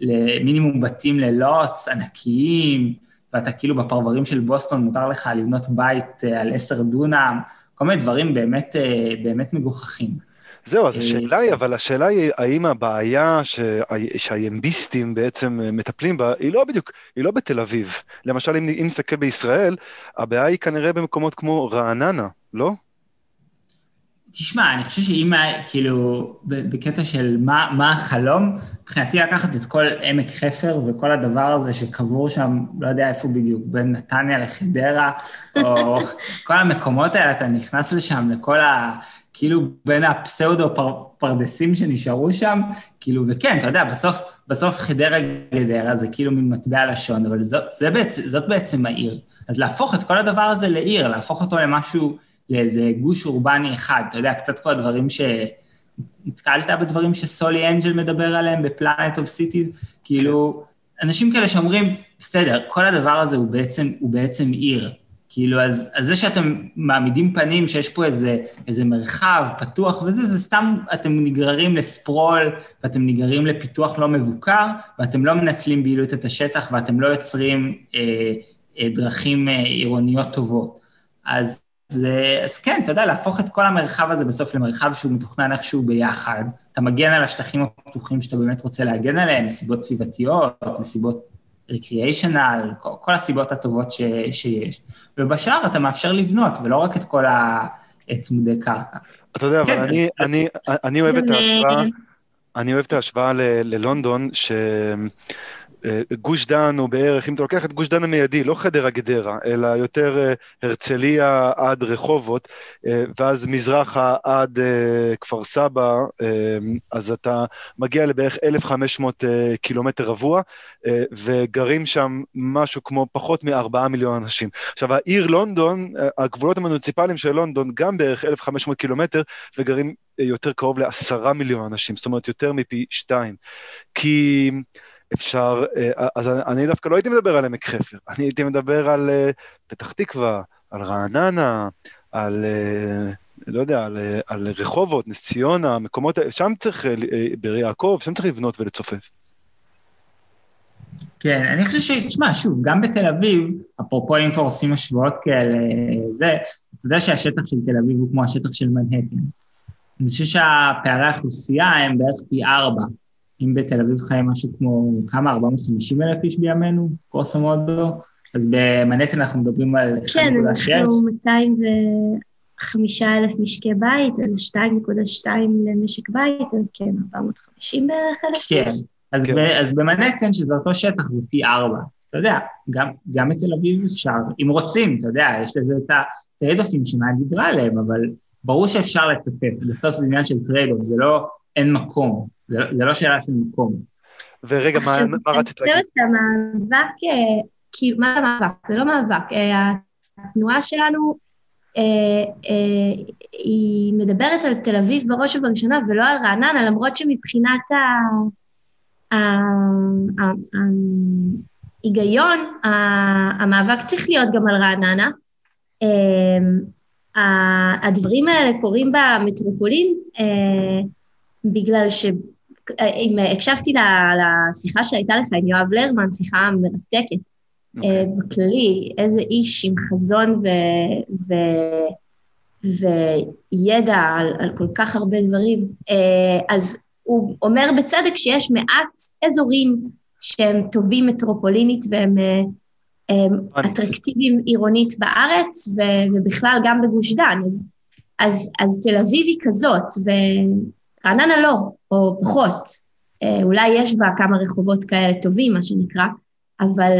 למינימום בתים ללוטס ענקיים, ואתה כאילו בפרברים של בוסטון מותר לך לבנות בית על עשר דונם, כל מיני דברים באמת, באמת מגוחכים. זהו, אז השאלה היא, אבל השאלה היא, האם הבעיה שהימביסטים בעצם מטפלים בה, היא לא בדיוק, היא לא בתל אביב. למשל, אם, אם נסתכל בישראל, הבעיה היא כנראה במקומות כמו רעננה, לא? תשמע, אני חושב שאם, כאילו, בקטע של מה, מה החלום, מבחינתי לקחת את כל עמק חפר וכל הדבר הזה שקבור שם, לא יודע איפה בדיוק, בין נתניה לחדרה, או כל המקומות האלה, אתה נכנס לשם, לכל ה... כאילו בין הפסאודו-פרדסים שנשארו שם, כאילו, וכן, אתה יודע, בסוף, בסוף חדרה גדרה זה כאילו מין מטבע לשון, אבל זאת, זה בעצם, זאת בעצם העיר. אז להפוך את כל הדבר הזה לעיר, להפוך אותו למשהו, לאיזה גוש אורבני אחד, אתה יודע, קצת כל הדברים ש... נתקלת בדברים שסולי אנג'ל מדבר עליהם ב Planet of Cities, כאילו, אנשים כאלה שאומרים, בסדר, כל הדבר הזה הוא בעצם, הוא בעצם עיר. כאילו, אז, אז זה שאתם מעמידים פנים שיש פה איזה, איזה מרחב פתוח וזה, זה סתם, אתם נגררים ל sprawl, ואתם נגררים לפיתוח לא מבוקר, ואתם לא מנצלים ביעילות את השטח, ואתם לא יוצרים אה, אה, דרכים אה, עירוניות טובות. אז, זה, אז כן, אתה יודע, להפוך את כל המרחב הזה בסוף למרחב שהוא מתוכנן איכשהו ביחד. אתה מגן על השטחים הפתוחים שאתה באמת רוצה להגן עליהם, מסיבות סביבתיות, מסיבות ריקריאיישנל, כל, כל הסיבות הטובות ש, שיש. ובשאר אתה מאפשר לבנות, ולא רק את כל הצמודי קרקע. אתה יודע, כן, אבל אני, אני, אני אוהב את ההשוואה, אני אוהב את ההשוואה ללונדון, ש... אה, גוש דן הוא בערך, אם אתה לוקח את גוש דן המיידי, לא חדרה גדרה, אלא יותר אה, הרצליה עד רחובות, אה, ואז מזרחה עד כפר סבא, אז אתה מגיע לבערך 1,500 קילומטר רבוע, וגרים שם משהו כמו פחות מ-4 מיליון אנשים. עכשיו, העיר לונדון, הגבולות המוניציפליים של לונדון, גם בערך 1,500 קילומטר, וגרים יותר קרוב לעשרה מיליון אנשים, זאת אומרת, יותר מפי שתיים. כי... אפשר, אה, אז אני דווקא לא הייתי מדבר על עמק חפר, אני הייתי מדבר על אה, פתח תקווה, על רעננה, על, אה, לא יודע, על, על רחובות, נס ציונה, מקומות, שם צריך, באר יעקב, שם צריך לבנות ולצופף. כן, אני חושב ש... תשמע, שוב, גם בתל אביב, אפרופו אם כבר עושים השוואות כאלה, זה, אתה יודע שהשטח של תל אביב הוא כמו השטח של מנהטן. אני חושב שהפערי האוכלוסייה הם בערך פי ארבע אם בתל אביב חיים משהו כמו כמה, 450 אלף איש בימינו, קורסו מודו, אז במנהטן אנחנו מדברים על 1.6. כן, אנחנו 205 אלף משקי בית, אז 2.2 למשק בית, אז כן, 450 בערך אלף כן, איש. אז, כן, אז במנהטן, שזה אותו שטח, זה פי ארבע. אתה יודע, גם, גם בתל אביב אפשר, אם רוצים, אתה יודע, יש לזה את ה trade-off ים שמעין דיברה עליהם, אבל ברור שאפשר לצפף, בסוף זה עניין של trade-off, זה לא אין מקום. זה, זה לא שאלה של מקום. ורגע, מה, מה רצית להגיד? אני חושבת שהמאבק, כאילו, מה המאבק? זה לא מאבק. אה, התנועה שלנו, אה, היא מדברת על תל אביב בראש ובראשונה, ולא על רעננה, למרות שמבחינת ההיגיון, המאבק צריך להיות גם על רעננה. הדברים האלה קורים במטרופולין, בגלל ש... אם הקשבתי לשיחה שהייתה לך עם יואב לרמן, שיחה מרתקת, okay. אוקיי. בכללי, איזה איש עם חזון ו... ו... וידע על, על כל כך הרבה דברים. אז הוא אומר בצדק שיש מעט אזורים שהם טובים מטרופולינית והם אטרקטיביים עירונית בארץ ובכלל גם בגוש דן. אז, אז, אז תל אביב היא כזאת, ורעננה לא, או פחות. אה, אולי יש בה כמה רחובות כאלה טובים, מה שנקרא, אבל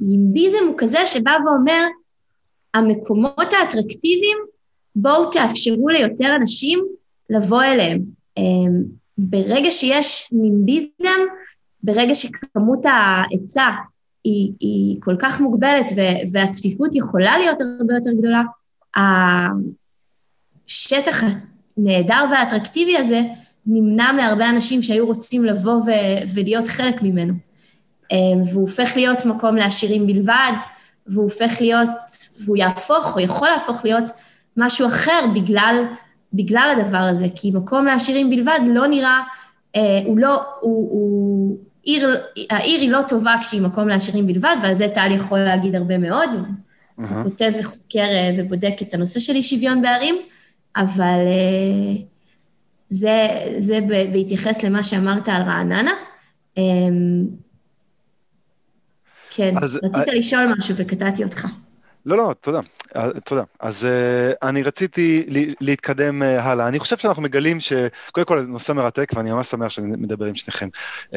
הימביזם הוא כזה שבא ואומר, המקומות האטרקטיביים, בואו תאפשרו ליותר אנשים לבוא אליהם. אה, ברגע שיש נימביזם, ברגע שכמות ההיצע היא, היא כל כך מוגבלת והצפיפות יכולה להיות הרבה יותר גדולה, השטח הנהדר והאטרקטיבי הזה נמנע מהרבה אנשים שהיו רוצים לבוא ו- ולהיות חלק ממנו. אמ, והוא הופך להיות מקום לעשירים בלבד, והוא הופך להיות, והוא יהפוך, או יכול להפוך להיות משהו אחר בגלל, בגלל הדבר הזה, כי מקום לעשירים בלבד לא נראה, אה, הוא לא, הוא, הוא, עיר, העיר היא לא טובה כשהיא מקום לעשירים בלבד, ועל זה טל יכול להגיד הרבה מאוד, הוא כותב וחוקר אה, ובודק את הנושא של אי שוויון בערים, אבל אה, זה, זה בהתייחס למה שאמרת על רעננה. אמ, כן, אז, רצית I... לשאול משהו וקטעתי אותך. לא, לא, תודה. אה, תודה. אז uh, אני רציתי להתקדם uh, הלאה. אני חושב שאנחנו מגלים שקודם כל נושא מרתק, ואני ממש שמח שאני מדבר עם שניכם. Uh,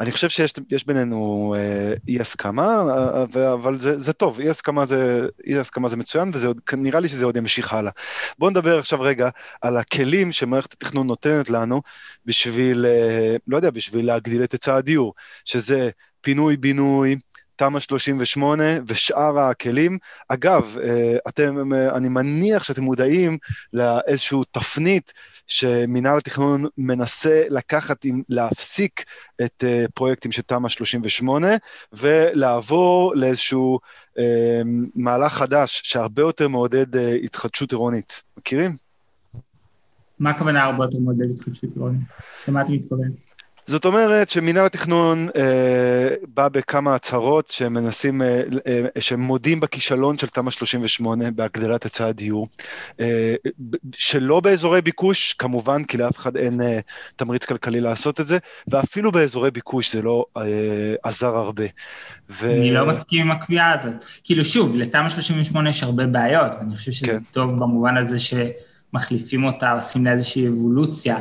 אני חושב שיש בינינו uh, אי הסכמה, אבל זה, זה טוב, אי הסכמה זה, אי הסכמה זה מצוין, ונראה לי שזה עוד ימשיך הלאה. בואו נדבר עכשיו רגע על הכלים שמערכת התכנון נותנת לנו בשביל, uh, לא יודע, בשביל להגדיל את היצע הדיור, שזה פינוי-בינוי, תמ"א 38 ושאר הכלים. אגב, אה, אתם, אה, אני מניח שאתם מודעים לאיזשהו תפנית שמינהל התכנון מנסה לקחת, להפסיק את אה, פרויקטים של תמ"א 38 ולעבור לאיזשהו מהלך חדש שהרבה יותר מעודד התחדשות עירונית. מכירים? מה הכוונה הרבה יותר מעודד התחדשות עירונית? למה אתה מתכוון? זאת אומרת שמינהל התכנון אה, בא בכמה הצהרות שהם מנסים, אה, אה, שהם מודים בכישלון של תמ"א 38 בהגדלת היצע הדיור, אה, שלא באזורי ביקוש, כמובן, כי לאף אחד אין אה, תמריץ כלכלי לעשות את זה, ואפילו באזורי ביקוש זה לא אה, עזר הרבה. ו... אני לא מסכים עם הקביעה הזאת. כאילו, שוב, לתמ"א 38 יש הרבה בעיות, ואני חושב שזה כן. טוב במובן הזה שמחליפים אותה, עושים לה איזושהי אבולוציה.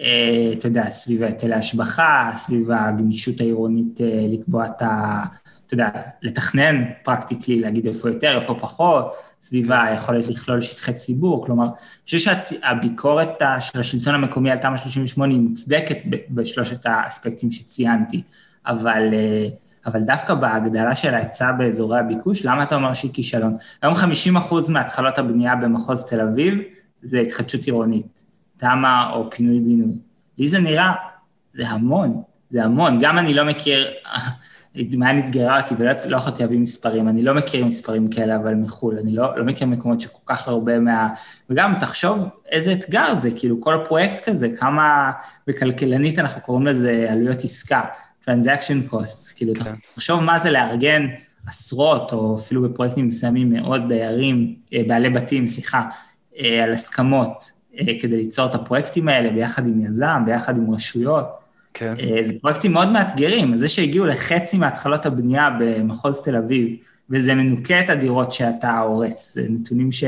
אה, אתה יודע, סביב היטלי השבחה, סביב הגמישות העירונית אה, לקבוע את ה... אתה יודע, לתכנן פרקטיקלי, להגיד איפה יותר, איפה פחות, סביב היכולת לכלול שטחי ציבור, כלומר, אני חושב שהביקורת של השלטון המקומי על תמ"א 38 היא מוצדקת בשלושת האספקטים שציינתי, אבל, אה, אבל דווקא בהגדלה של ההיצע באזורי הביקוש, למה אתה אומר שהיא כישלון? היום 50 אחוז מהתחלות הבנייה במחוז תל אביב זה התחדשות עירונית. תמ"א או פינוי-בינוי. לי זה נראה, זה המון, זה המון. גם אני לא מכיר, מעיין אתגרה אותי ולא לא יכולתי להביא מספרים, אני לא מכיר מספרים כאלה, אבל מחו"ל, אני לא, לא מכיר מקומות שכל כך הרבה מה... וגם תחשוב איזה אתגר זה, כאילו כל פרויקט כזה, כמה בכלכלנית אנחנו קוראים לזה עלויות עסקה, transaction costs, כאילו כן. תחשוב מה זה לארגן עשרות, או אפילו בפרויקטים מסוימים מאות דיירים, אה, בעלי בתים, סליחה, אה, על הסכמות, כדי ליצור את הפרויקטים האלה ביחד עם יזם, ביחד עם רשויות. כן. אה, זה פרויקטים מאוד מאתגרים, זה שהגיעו לחצי מהתחלות הבנייה במחוז תל אביב, וזה מנוקה את הדירות שאתה הורס, זה נתונים ש...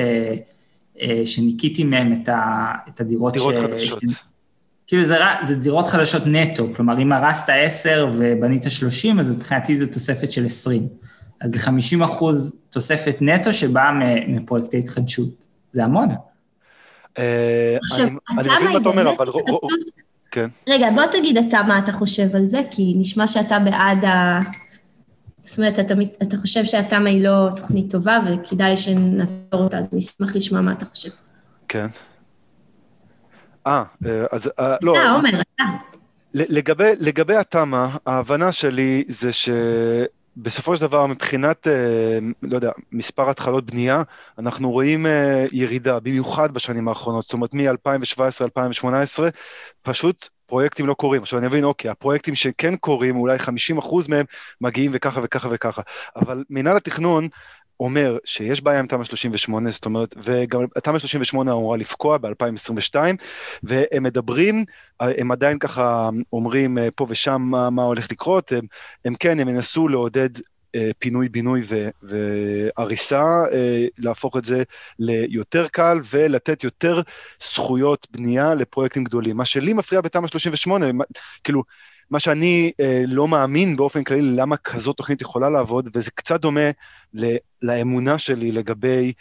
אה, שניקיתי מהם את, ה... את הדירות דירות ש... חדשות. ש... כאילו זה, זה דירות חדשות נטו, כלומר אם הרסת 10 ובנית 30, אז מבחינתי זו תוספת של 20. אז זה 50 אחוז תוספת נטו שבאה מפרויקטי התחדשות. זה המון. אה, עכשיו, אתה מה אתה אומר, אבל... כן. רגע, בוא תגיד אתה מה אתה חושב על זה, כי נשמע שאתה בעד ה... זאת אומרת, אתה, אתה חושב שהתמ"א היא לא תוכנית טובה וכדאי שנעצור אותה, אז נשמח לשמוע מה אתה חושב. כן. אה, אז אה, לא... אתה, עומר, אתה. לגבי, לגבי התמ"א, ההבנה שלי זה ש... בסופו של דבר, מבחינת, אה, לא יודע, מספר התחלות בנייה, אנחנו רואים אה, ירידה, במיוחד בשנים האחרונות, זאת אומרת, מ-2017-2018, פשוט פרויקטים לא קורים. עכשיו אני מבין, אוקיי, הפרויקטים שכן קורים, אולי 50 אחוז מהם מגיעים וככה וככה וככה. אבל מינהל התכנון אומר שיש בעיה עם תמ"א 38, זאת אומרת, וגם תמ"א 38 אמורה לפקוע ב-2022, והם מדברים, הם עדיין ככה אומרים אה, פה ושם מה, מה הולך לקרות, הם, הם כן, הם ינסו לעודד אה, פינוי-בינוי והריסה, אה, להפוך את זה ליותר קל ולתת יותר זכויות בנייה לפרויקטים גדולים. מה שלי מפריע בתמ"א 38, כאילו, מה שאני אה, לא מאמין באופן כללי למה כזאת תוכנית יכולה לעבוד, וזה קצת דומה ל, לאמונה שלי לגבי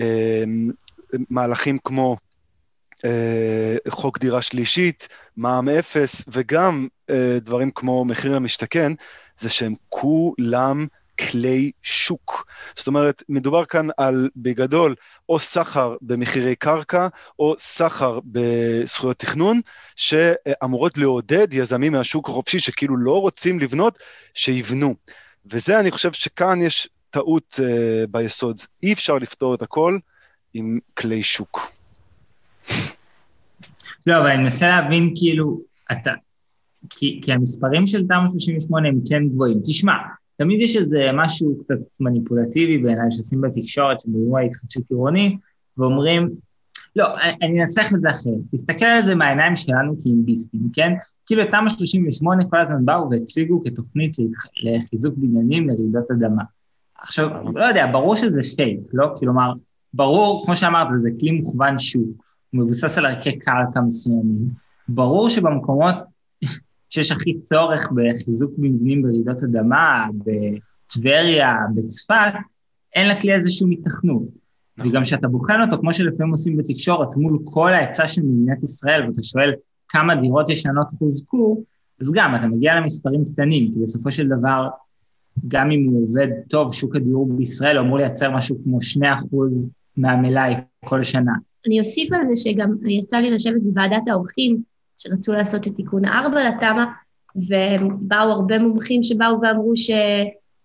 אה, מהלכים כמו אה, חוק דירה שלישית, מע"מ אפס, וגם אה, דברים כמו מחיר למשתכן, זה שהם כולם כלי שוק. זאת אומרת, מדובר כאן על, בגדול, או סחר במחירי קרקע, או סחר בזכויות תכנון, שאמורות לעודד יזמים מהשוק החופשי שכאילו לא רוצים לבנות, שיבנו. וזה, אני חושב שכאן יש טעות uh, ביסוד. אי אפשר לפתור את הכל עם כלי שוק. לא, אבל אני מנסה להבין, כאילו, אתה... כי, כי המספרים של תמ"א 38 הם כן גבוהים. תשמע, תמיד יש איזה משהו קצת מניפולטיבי בעיניי שעושים בתקשורת, שמדברים התחדשות עירונית, ואומרים, לא, אני אנסח את זה אחרת. תסתכל על זה מהעיניים שלנו כאינביסטים, כן? כאילו תמ"א 38 כל הזמן באו והציגו כתוכנית לחיזוק בניינים לרעידות אדמה. עכשיו, לא יודע, ברור שזה פייק, לא? כלומר, ברור, כמו שאמרת, זה כלי מוכוון שוק, הוא מבוסס על ערכי קרקע מסוימים. ברור שבמקומות שיש הכי צורך בחיזוק מבנים ברעידות אדמה, בטבריה, בצפת, אין לכלי הזה שום התכנות. נכון. וגם כשאתה בוחן אותו, כמו שלפעמים עושים בתקשורת, מול כל ההיצע של מדינת ישראל, ואתה שואל כמה דירות ישנות חוזקו, אז גם, אתה מגיע למספרים קטנים, כי בסופו של דבר, גם אם הוא עובד טוב, שוק הדיור בישראל אמור לייצר משהו כמו 2% מהמלאי כל שנה. אני אוסיף על זה שגם יצא לי לשבת בוועדת האורחים, שרצו לעשות את תיקון 4 לתמ"א, ובאו הרבה מומחים שבאו ואמרו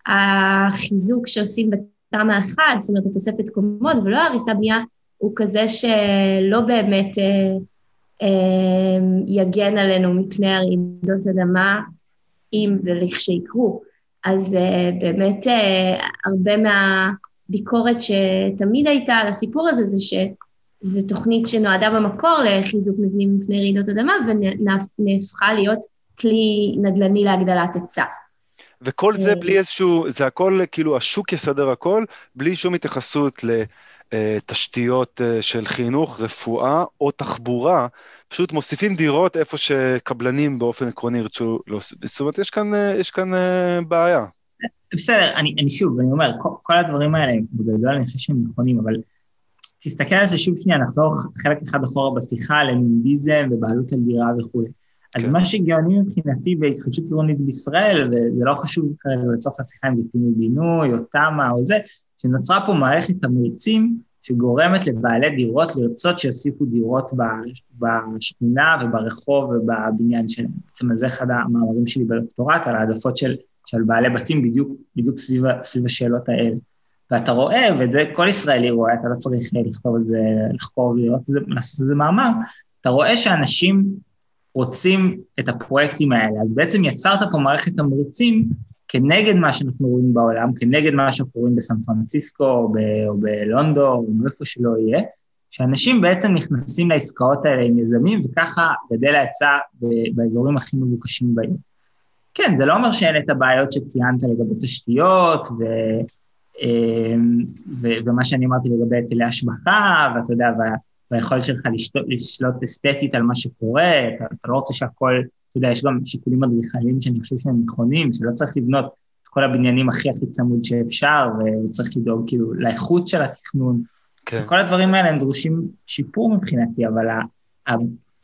שהחיזוק שעושים בתמ"א 1, זאת אומרת התוספת קומות ולא הריסה בנייה, הוא כזה שלא באמת אה, אה, יגן עלינו מפני הרעידות אדמה, אם ולכשיקרו. אז אה, באמת אה, הרבה מהביקורת שתמיד הייתה על הסיפור הזה זה ש... זו תוכנית שנועדה במקור לחיזוק מבנים מפני רעידות אדמה ונהפכה להיות כלי נדל"ני להגדלת היצע. וכל זה בלי איזשהו, זה הכל, כאילו השוק יסדר הכל, בלי שום התייחסות לתשתיות אה, של חינוך, רפואה או תחבורה, פשוט מוסיפים דירות איפה שקבלנים באופן עקרוני ירצו להוסיף. זאת אומרת, יש כאן, אה, יש כאן אה, בעיה. בסדר, אני, אני שוב, אני אומר, כל, כל הדברים האלה, בגדול אני חושב שהם נכונים, אבל תסתכל על זה שוב שנייה, נחזור חלק אחד אחורה בשיחה לנימביזם ובעלות על דירה וכולי. אז כן. מה שגאוני מבחינתי בהתחדשות עירונית בישראל, וזה לא חשוב כרגע לצורך השיחה אם זה פינוי בינוי או תמ"א או זה, שנוצרה פה מערכת תמריצים שגורמת לבעלי דירות לרצות שיוסיפו דירות בשכונה וברחוב ובבניין שלהם. בעצם זה אחד המאמרים שלי בדוקטורט, על העדפות של, של בעלי בתים בדיוק, בדיוק סביב, סביב השאלות האלה. ואתה רואה, ואת זה כל ישראלי רואה, אתה לא צריך לכתוב על זה, לחקור ולראות את זה, לעשות את זה מאמר, אתה רואה שאנשים רוצים את הפרויקטים האלה. אז בעצם יצרת פה מערכת תמריצים כנגד מה שאנחנו רואים בעולם, כנגד מה שאנחנו רואים בסן פרנסיסקו או, או בלונדון או איפה שלא יהיה, שאנשים בעצם נכנסים לעסקאות האלה עם יזמים, וככה גדל ההיצע באזורים הכי מבוקשים בעיר. כן, זה לא אומר שאין את הבעיות שציינת לגבי תשתיות, ו... אמ, ומה שאני אמרתי לגבי היטלי השבחה, ואתה יודע, וה, והיכולת שלך לשלוט, לשלוט אסתטית על מה שקורה, אתה, אתה לא רוצה שהכל, אתה יודע, יש גם שיקולים אדריכליים שאני חושב שהם נכונים, שלא צריך לבנות את כל הבניינים הכי הכי צמוד שאפשר, וצריך לדאוג כאילו לאיכות של התכנון. כן. כל הדברים האלה הם דרושים שיפור מבחינתי, אבל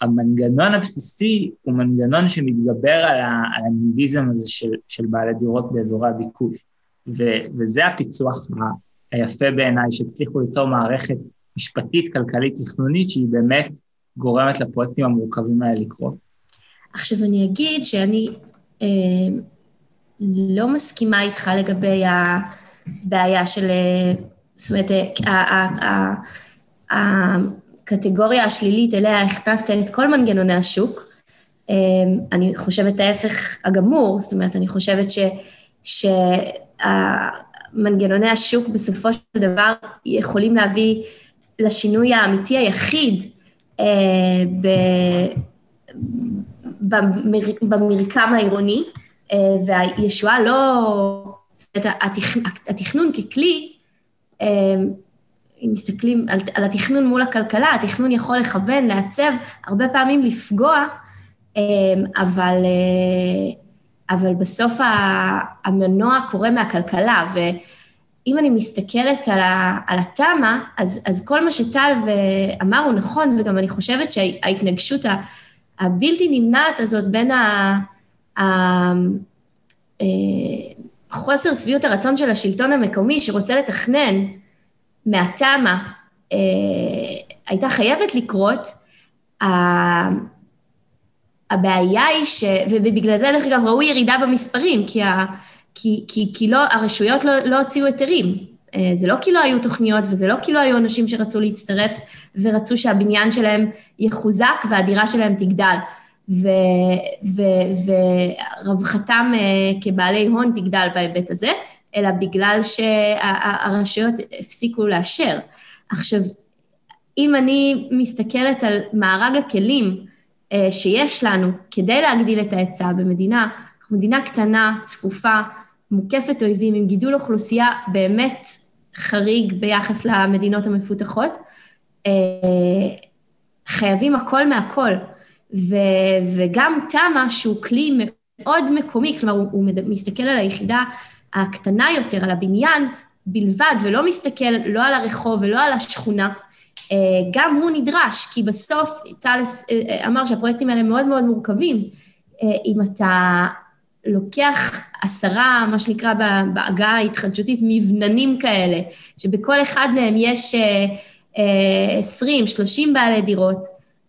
המנגנון הבסיסי הוא מנגנון שמתגבר על, על הניביזם הזה של, של בעלי דירות באזורי הביקוש. ו- וזה הפיצוח היפה בעיניי, שהצליחו ליצור מערכת משפטית, כלכלית, תכנונית, שהיא באמת גורמת לפרויקטים המורכבים האלה לקרות. עכשיו אני אגיד שאני אה, לא מסכימה איתך לגבי הבעיה של, אה, זאת אומרת, אה, הקטגוריה השלילית אליה הכנסת את כל מנגנוני השוק, אני חושבת ההפך הגמור, זאת אומרת, אני חושבת ש... שמנגנוני השוק בסופו של דבר יכולים להביא לשינוי האמיתי היחיד ב... במרקם העירוני, והישועה לא, זאת אומרת, התכנון ככלי, אם מסתכלים על, על התכנון מול הכלכלה, התכנון יכול לכוון, לעצב, הרבה פעמים לפגוע, אבל, אבל בסוף המנוע קורה מהכלכלה, ואם אני מסתכלת על, על התמ"א, אז, אז כל מה שטל אמר הוא נכון, וגם אני חושבת שההתנגשות הבלתי נמנעת הזאת בין ה... ה אה, חוסר שביעות הרצון של השלטון המקומי שרוצה לתכנן מהתמ"א אה, הייתה חייבת לקרות, הבעיה היא ש... ובגלל זה דרך אגב ראו ירידה במספרים, כי, ה, כי, כי, כי לא, הרשויות לא, לא הוציאו היתרים. אה, זה לא כי לא היו תוכניות וזה לא כי לא היו אנשים שרצו להצטרף ורצו שהבניין שלהם יחוזק והדירה שלהם תגדל. ורווחתם אה, כבעלי הון תגדל בהיבט הזה, אלא בגלל שהרשויות הפסיקו לאשר. עכשיו, אם אני מסתכלת על מארג הכלים שיש לנו כדי להגדיל את ההיצע במדינה, אנחנו מדינה קטנה, צפופה, מוקפת אויבים, עם גידול אוכלוסייה באמת חריג ביחס למדינות המפותחות, אה, חייבים הכל מהכל. ו, וגם תמ"א, שהוא כלי מאוד מקומי, כלומר, הוא, הוא מסתכל על היחידה הקטנה יותר, על הבניין בלבד, ולא מסתכל לא על הרחוב ולא על השכונה, אה, גם הוא נדרש, כי בסוף, טל אה, אמר שהפרויקטים האלה מאוד מאוד מורכבים. אה, אם אתה לוקח עשרה, מה שנקרא בעגה ההתחדשותית, מבננים כאלה, שבכל אחד מהם יש עשרים, שלושים בעלי דירות,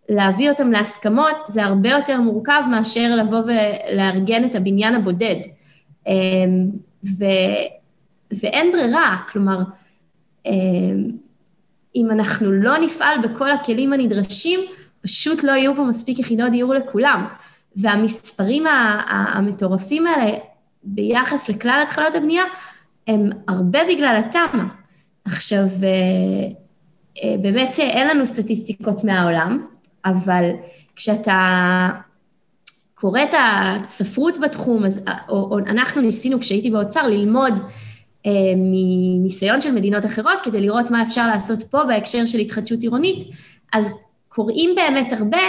להביא אותם להסכמות זה הרבה יותר מורכב מאשר לבוא ולארגן את הבניין הבודד. ו, ואין ברירה, כלומר, אם אנחנו לא נפעל בכל הכלים הנדרשים, פשוט לא יהיו פה מספיק יחידות דיור לכולם. והמספרים המטורפים האלה ביחס לכלל התחלות הבנייה, הם הרבה בגלל התמ"א. עכשיו, אה, אה, באמת אה, אין לנו סטטיסטיקות מהעולם, אבל כשאתה קורא את הספרות בתחום, אז, או, או אנחנו ניסינו כשהייתי באוצר ללמוד מניסיון של מדינות אחרות כדי לראות מה אפשר לעשות פה בהקשר של התחדשות עירונית, אז קוראים באמת הרבה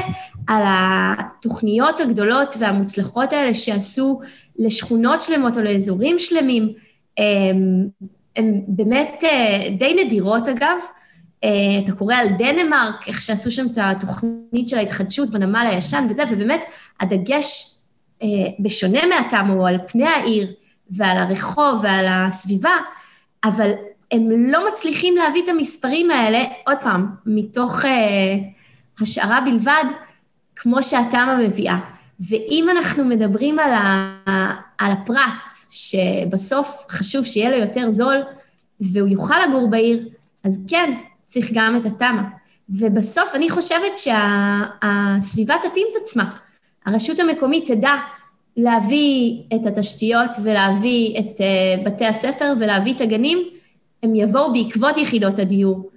על התוכניות הגדולות והמוצלחות האלה שעשו לשכונות שלמות או לאזורים שלמים, הם, הם באמת אה, די נדירות אגב, אה, אתה קורא על דנמרק, איך שעשו שם את התוכנית של ההתחדשות בנמל הישן וזה, ובאמת הדגש, אה, בשונה מהתמ"א, הוא על פני העיר ועל הרחוב ועל הסביבה, אבל הם לא מצליחים להביא את המספרים האלה, עוד פעם, מתוך אה, השערה בלבד, כמו שהתמ"א מביאה. ואם אנחנו מדברים על, ה, על הפרט, שבסוף חשוב שיהיה לו יותר זול והוא יוכל לגור בעיר, אז כן, צריך גם את התמ"א. ובסוף אני חושבת שהסביבה שה, תתאים את עצמה. הרשות המקומית תדע להביא את התשתיות ולהביא את uh, בתי הספר ולהביא את הגנים, הם יבואו בעקבות יחידות הדיור.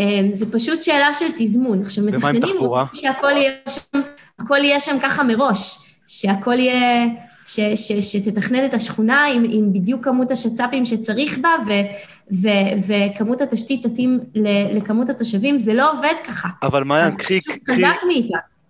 Um, זה פשוט שאלה של תזמון. עכשיו, מתכננים רוצים שהכל יהיה שם, הכל יהיה שם ככה מראש, שהכל יהיה... ש, ש, שתתכנן את השכונה עם, עם בדיוק כמות השצ"פים שצריך בה, ו, ו, וכמות התשתית תתאים לכמות התושבים, זה לא עובד ככה. אבל מעיין, קחי... קחי...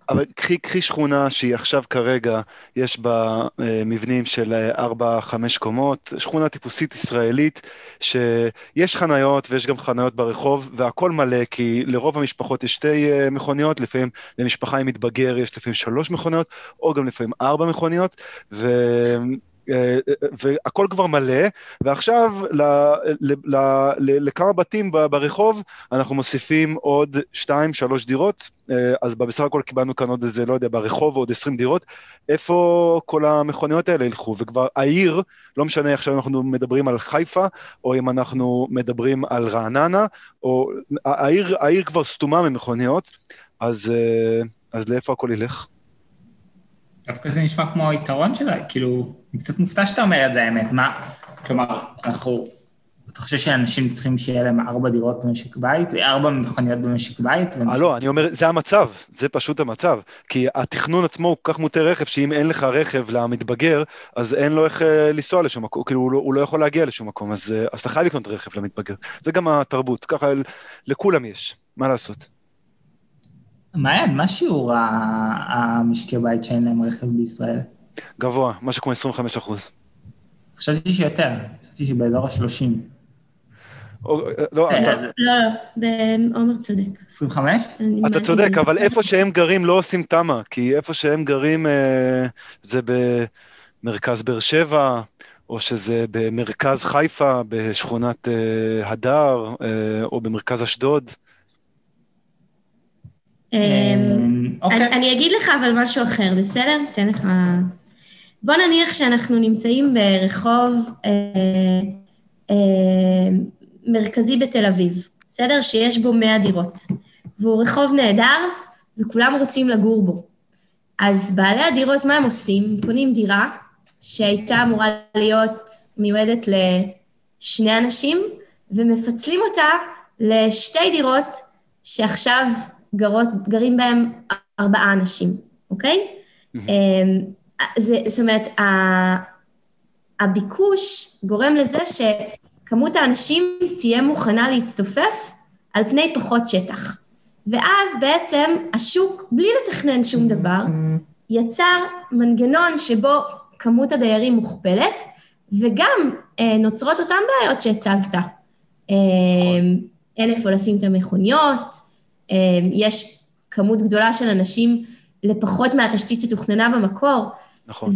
אבל קחי, קחי שכונה שהיא עכשיו כרגע, יש בה אה, מבנים של 4-5 אה, קומות, שכונה טיפוסית ישראלית, שיש חניות ויש גם חניות ברחוב, והכל מלא, כי לרוב המשפחות יש שתי אה, מכוניות, לפעמים למשפחה עם מתבגר יש לפעמים שלוש מכוניות, או גם לפעמים ארבע מכוניות, ו... אה, והכל כבר מלא, ועכשיו ל, ל, ל, ל, לכמה בתים ברחוב אנחנו מוסיפים עוד 2-3 דירות, אה, אז בסך הכל קיבלנו כאן עוד איזה, לא יודע, ברחוב עוד 20 דירות, איפה כל המכוניות האלה ילכו? וכבר העיר, לא משנה עכשיו אנחנו מדברים על חיפה, או אם אנחנו מדברים על רעננה, או העיר, העיר כבר סתומה ממכוניות, אז, אה, אז לאיפה הכל ילך? דווקא זה נשמע כמו היתרון שלה, כאילו, אני קצת מופתע שאתה אומר את זה, האמת. מה, כלומר, אנחנו אתה חושב שאנשים צריכים שיהיה להם ארבע דירות במשק בית, וארבע מכוניות במשק בית? אה, לא, אני אומר, זה המצב, זה פשוט המצב. כי התכנון עצמו הוא כל כך מוטה רכב, שאם אין לך רכב למתבגר, אז אין לו איך אה, לנסוע לשום מקום, כאילו, הוא לא, הוא לא יכול להגיע לשום מקום, אז, אה, אז אתה חייב לקנות רכב למתבגר. זה גם התרבות, ככה לכולם יש, מה לעשות. מעיין, מה שיעור המשקי בית שאין להם רכב בישראל? גבוה, משהו כמו 25 אחוז. חשבתי שיותר, חשבתי שבאזור ה-30. לא, לא, לא, עומר צודק. 25? אתה צודק, אבל איפה שהם גרים לא עושים תמ"א, כי איפה שהם גרים אה, זה במרכז באר שבע, או שזה במרכז חיפה, בשכונת אה, הדר, אה, או במרכז אשדוד. אוקיי. אני אגיד לך אבל משהו אחר, בסדר? אתן לך... בוא נניח שאנחנו נמצאים ברחוב מרכזי בתל אביב, בסדר? שיש בו 100 דירות, והוא רחוב נהדר, וכולם רוצים לגור בו. אז בעלי הדירות, מה הם עושים? הם קונים דירה שהייתה אמורה להיות מיועדת לשני אנשים, ומפצלים אותה לשתי דירות שעכשיו גרות, גרים בהן ארבעה אנשים, אוקיי? Mm-hmm. זה, זאת אומרת, הביקוש גורם לזה ש... כמות האנשים תהיה מוכנה להצטופף על פני פחות שטח. ואז בעצם השוק, בלי לתכנן שום דבר, יצר מנגנון שבו כמות הדיירים מוכפלת, וגם אה, נוצרות אותן בעיות שהצגת. אה, אין איפה לשים את המכוניות, יש כמות גדולה של אנשים לפחות מהתשתית שתוכננה במקור. נכון.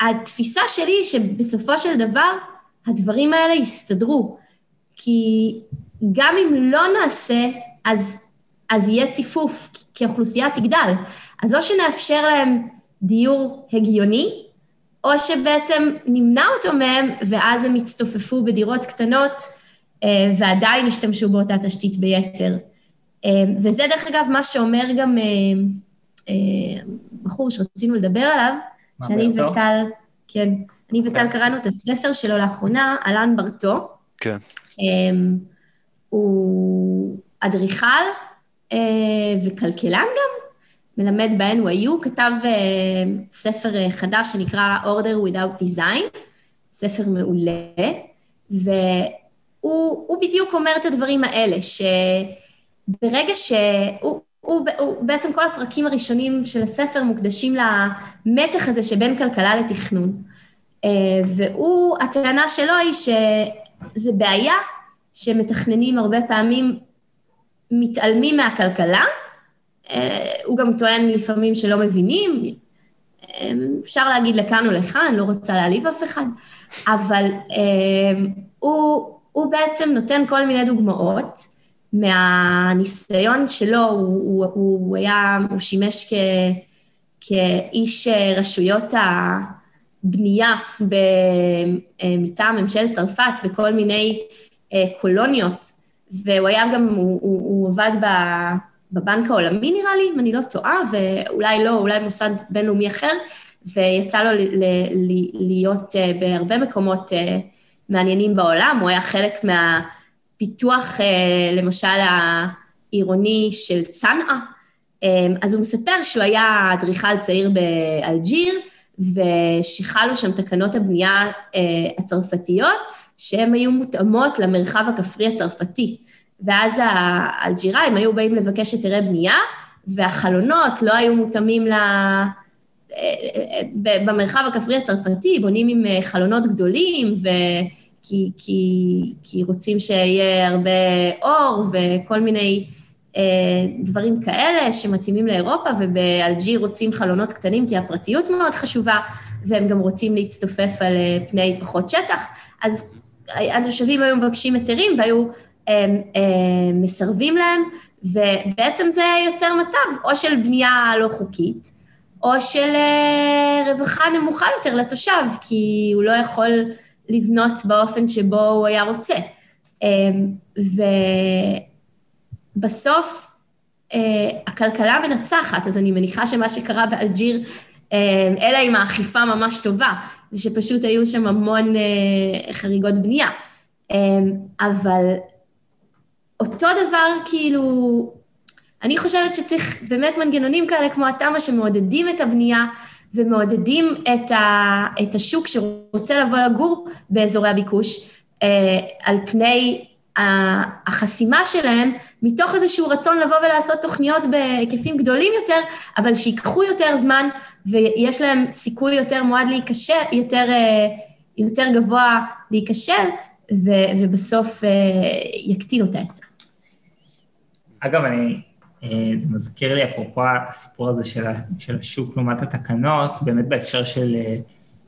והתפיסה שלי היא שבסופו של דבר, הדברים האלה יסתדרו. כי גם אם לא נעשה, אז, אז יהיה ציפוף, כי האוכלוסייה תגדל. אז או שנאפשר להם דיור הגיוני, או שבעצם נמנע אותו מהם, ואז הם יצטופפו בדירות קטנות, אה, ועדיין ישתמשו באותה תשתית ביתר. אה, וזה דרך אגב מה שאומר גם אה, בחור שרצינו לדבר עליו, שאני וטל, כן, אני וטל okay. קראנו את הספר שלו לאחרונה, אלן ברטו. כן. Um, הוא אדריכל וכלכלן גם, מלמד ב-NYU, כתב ספר חדש שנקרא Order Without Design, ספר מעולה, והוא בדיוק אומר את הדברים האלה, שברגע שהוא... הוא, הוא, בעצם כל הפרקים הראשונים של הספר מוקדשים למתח הזה שבין כלכלה לתכנון. אה, והוא, הטענה שלו היא שזה בעיה שמתכננים הרבה פעמים מתעלמים מהכלכלה, אה, הוא גם טוען לפעמים שלא מבינים, אה, אפשר להגיד לכאן או לכאן, לא רוצה להעליב אף אחד, אבל הוא, הוא בעצם נותן כל מיני דוגמאות מהניסיון שלו, הוא, הוא, הוא היה, הוא שימש כ, כאיש רשויות ה... בנייה ב, אה, מטעם ממשלת צרפת בכל מיני אה, קולוניות, והוא היה גם, הוא, הוא, הוא עבד בבנק העולמי נראה לי, אם אני לא טועה, ואולי לא, אולי מוסד בינלאומי אחר, ויצא לו ל, ל, להיות אה, בהרבה מקומות מעניינים בעולם, הוא היה חלק מהפיתוח, למשל, העירוני של צנעא, אז הוא מספר שהוא היה אדריכל צעיר באלג'יר, ושחלו שם תקנות הבנייה אה, הצרפתיות, שהן היו מותאמות למרחב הכפרי הצרפתי. ואז האלג'יראים היו באים לבקש היתרי בנייה, והחלונות לא היו מותאמים ל... אה, אה, במרחב הכפרי הצרפתי, בונים עם חלונות גדולים, ו... כי, כי, כי רוצים שיהיה הרבה אור וכל מיני אה, דברים כאלה שמתאימים לאירופה, ובאלג'יר רוצים חלונות קטנים כי הפרטיות מאוד חשובה, והם גם רוצים להצטופף על אה, פני פחות שטח. אז התושבים היו מבקשים היתרים והיו אה, מסרבים להם, ובעצם זה יוצר מצב או של בנייה לא חוקית, או של רווחה נמוכה יותר לתושב, כי הוא לא יכול לבנות באופן שבו הוא היה רוצה. ו... בסוף אה, הכלכלה מנצחת, אז אני מניחה שמה שקרה באלג'יר, אה, אלא אם האכיפה ממש טובה, זה שפשוט היו שם המון חריגות בנייה. אבל אותו דבר, כאילו, אני חושבת שצריך באמת מנגנונים כאלה כמו התמ"א שמעודדים את הבנייה ומעודדים את, ה, את השוק שרוצה לבוא לגור באזורי הביקוש, אה, על פני החסימה שלהם, מתוך איזשהו רצון לבוא ולעשות תוכניות בהיקפים גדולים יותר, אבל שיקחו יותר זמן ויש להם סיכוי יותר מועד להיכשל, יותר, אה, יותר גבוה להיכשל, ובסוף אה, יקטינו את ההיצע. אגב, אני, זה מזכיר לי, אפרופו הסיפור הזה של, של השוק לעומת התקנות, באמת בהקשר של, אה,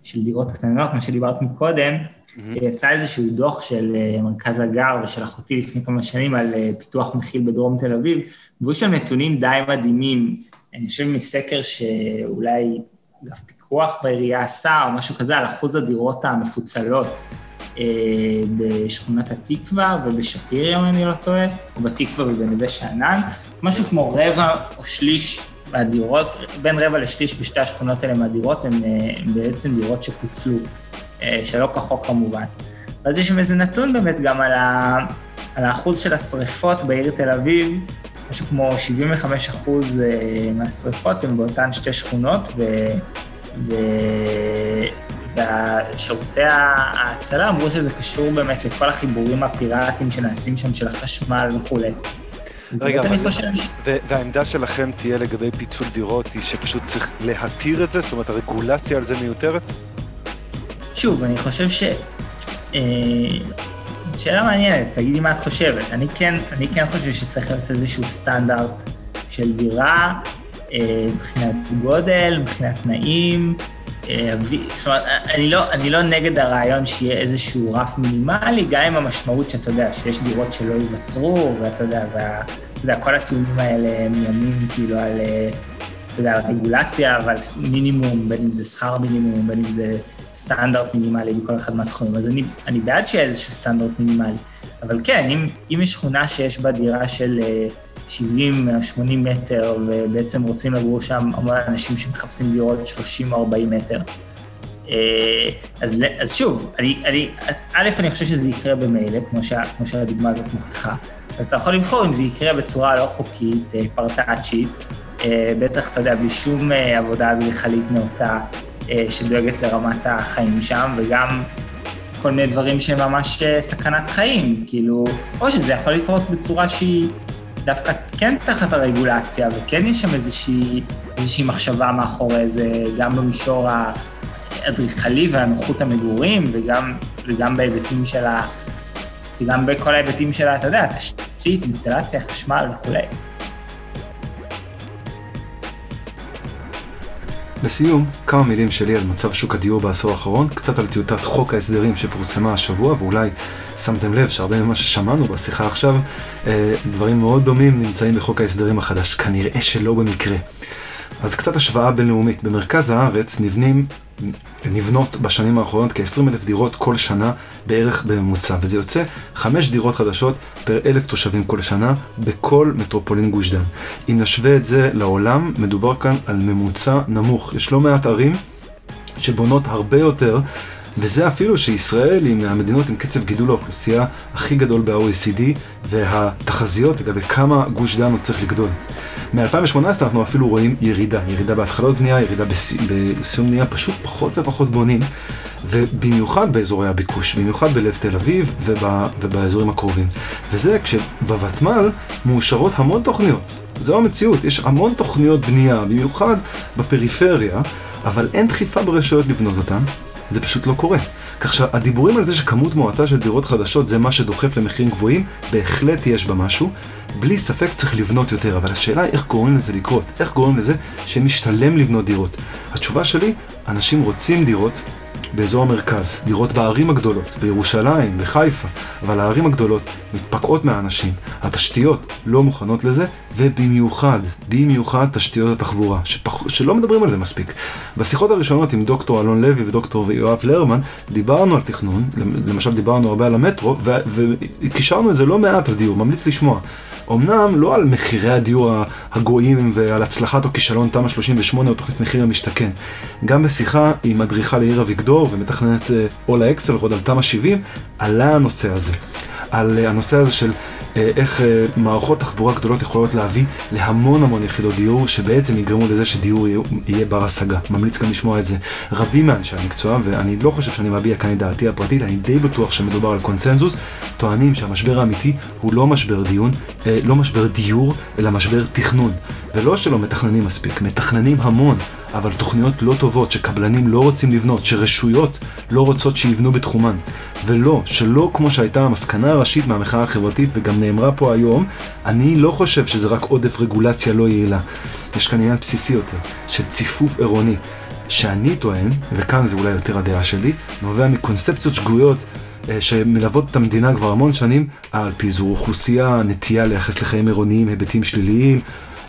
של דירות קטנות, מה שדיברת מקודם, mm-hmm. יצא איזשהו דוח של מרכז הגר ושל אחותי לפני כמה שנים על פיתוח מכיל בדרום תל אביב, והיו שם נתונים די מדהימים, אני חושב מסקר שאולי אגף פיקוח בעירייה עשה, או משהו כזה, על אחוז הדירות המפוצלות. אה, בשכונת התקווה ובשפירא, אם אני לא טועה, או בתקווה ובנווה שאנן, משהו כמו רבע או שליש מהדירות, בין רבע לשליש בשתי השכונות האלה מהדירות, הן אה, בעצם דירות שפוצלו, אה, שלא כחוק כמובן. אז יש שם איזה נתון באמת גם על, ה, על האחוז של השריפות בעיר תל אביב, משהו כמו 75 אחוז מהשריפות הן באותן שתי שכונות, ו... ו... ושירותי ההצלה אמרו שזה קשור באמת לכל החיבורים הפיראטיים שנעשים שם, של החשמל וכולי. רגע, אבל והעמדה שלכם תהיה לגבי פיצול דירות היא שפשוט צריך להתיר את זה? זאת אומרת, הרגולציה על זה מיותרת? שוב, אני חושב ש... אה, זו שאלה מעניינת, תגידי מה את חושבת. אני כן, אני כן חושב שצריך להיות איזשהו סטנדרט של דירה, אה, מבחינת גודל, מבחינת תנאים, זאת אומרת, אני לא, אני לא נגד הרעיון שיהיה איזשהו רף מינימלי, גם עם המשמעות שאתה יודע, שיש דירות שלא ייווצרו, ואתה יודע, ואתה יודע, כל הטיעונים האלה מימין כאילו על, אה, אתה יודע, רגולציה, אבל מינימום, בין אם זה שכר מינימום, בין אם זה סטנדרט מינימלי בכל אחד מהתחומים. אז אני, אני בעד שיהיה איזשהו סטנדרט מינימלי. אבל כן, אם, אם יש שכונה שיש בה דירה של... 70-80 מטר, ובעצם רוצים לגור שם המון אנשים שמחפשים דירות 30 או 40 מטר. אה, אז, אז שוב, אני, אני, א', אני חושב שזה יקרה במילא, כמו, שה, כמו שהדוגמה הזאת מוכיחה, אז אתה יכול לבחור אם זה יקרה בצורה לא חוקית, אה, פרטאצ'ית, אה, בטח, אתה יודע, בלי שום עבודה אדריכלית נאותה שדואגת לרמת החיים שם, וגם כל מיני דברים שהם ממש סכנת חיים, כאילו, או שזה יכול לקרות בצורה שהיא דווקא כן תחת הרגולציה, וכן יש שם איזושהי, איזושהי מחשבה מאחורי זה, גם במישור האדריכלי והנוחות המגורים, וגם, וגם בהיבטים של ה... וגם בכל ההיבטים של, ה... אתה יודע, תשתית, אינסטלציה, חשמל וכולי. לסיום, כמה מילים שלי על מצב שוק הדיור בעשור האחרון, קצת על טיוטת חוק ההסדרים שפורסמה השבוע, ואולי שמתם לב שהרבה ממה ששמענו בשיחה עכשיו, אה, דברים מאוד דומים נמצאים בחוק ההסדרים החדש, כנראה שלא במקרה. אז קצת השוואה בינלאומית, במרכז הארץ נבנים נבנות בשנים האחרונות כ-20 אלף דירות כל שנה בערך בממוצע, וזה יוצא 5 דירות חדשות פר אלף תושבים כל שנה בכל מטרופולין גוש דן. אם נשווה את זה לעולם, מדובר כאן על ממוצע נמוך. יש לא מעט ערים שבונות הרבה יותר וזה אפילו שישראל היא מהמדינות עם קצב גידול האוכלוסייה הכי גדול ב-OECD, והתחזיות לגבי כמה גוש דן הוא צריך לגדול. מ-2018 אנחנו אפילו רואים ירידה, ירידה בהתחלות בנייה, ירידה בסיום בנייה, פשוט פחות ופחות בונים, ובמיוחד באזורי הביקוש, במיוחד בלב תל אביב ובא, ובאזורים הקרובים. וזה כשבוותמ"ל מאושרות המון תוכניות, זו המציאות, יש המון תוכניות בנייה, במיוחד בפריפריה, אבל אין דחיפה ברשויות לבנות אותן, זה פשוט לא קורה. כך שהדיבורים על זה שכמות מועטה של דירות חדשות זה מה שדוחף למחירים גבוהים, בהחלט יש בה משהו. בלי ספק צריך לבנות יותר, אבל השאלה היא איך גורמים לזה לקרות, איך גורמים לזה שמשתלם לבנות דירות. התשובה שלי, אנשים רוצים דירות, באזור המרכז, דירות בערים הגדולות, בירושלים, בחיפה, אבל הערים הגדולות מתפקעות מהאנשים, התשתיות לא מוכנות לזה, ובמיוחד, במיוחד תשתיות התחבורה, שפח... שלא מדברים על זה מספיק. בשיחות הראשונות עם דוקטור אלון לוי ודוקטור יואב לרמן, דיברנו על תכנון, למשל דיברנו הרבה על המטרו, וקישרנו את זה לא מעט על דיור, ממליץ לשמוע. אמנם לא על מחירי הדיור הגויים ועל הצלחת או כישלון תמ"א 38 או תוכנית מחיר המשתכן. גם בשיחה עם אדריכל לעיר אביגדור ומתכננת אולה אקסל עוד על תמ"א 70, עלה הנושא הזה. על הנושא הזה של אה, איך אה, מערכות תחבורה גדולות יכולות להביא להמון המון יחידות דיור, שבעצם יגרמו לזה שדיור יהיה בר השגה. ממליץ גם לשמוע את זה. רבים מאנשי המקצוע, ואני לא חושב שאני מביע כאן את דעתי הפרטית, אני די בטוח שמדובר על קונצנזוס, טוענים שהמשבר האמיתי הוא לא משבר דיון, אה, לא משבר דיור, אלא משבר תכנון. ולא שלא מתכננים מספיק, מתכננים המון. אבל תוכניות לא טובות שקבלנים לא רוצים לבנות, שרשויות לא רוצות שיבנו בתחומן. ולא, שלא כמו שהייתה המסקנה הראשית מהמחאה החברתית וגם נאמרה פה היום, אני לא חושב שזה רק עודף רגולציה לא יעילה. יש כאן עניין בסיסי יותר, של ציפוף עירוני, שאני טוען, וכאן זה אולי יותר הדעה שלי, נובע מקונספציות שגויות אה, שמלוות את המדינה כבר המון שנים על פיזור אוכלוסייה, נטייה לייחס לחיים עירוניים היבטים שליליים,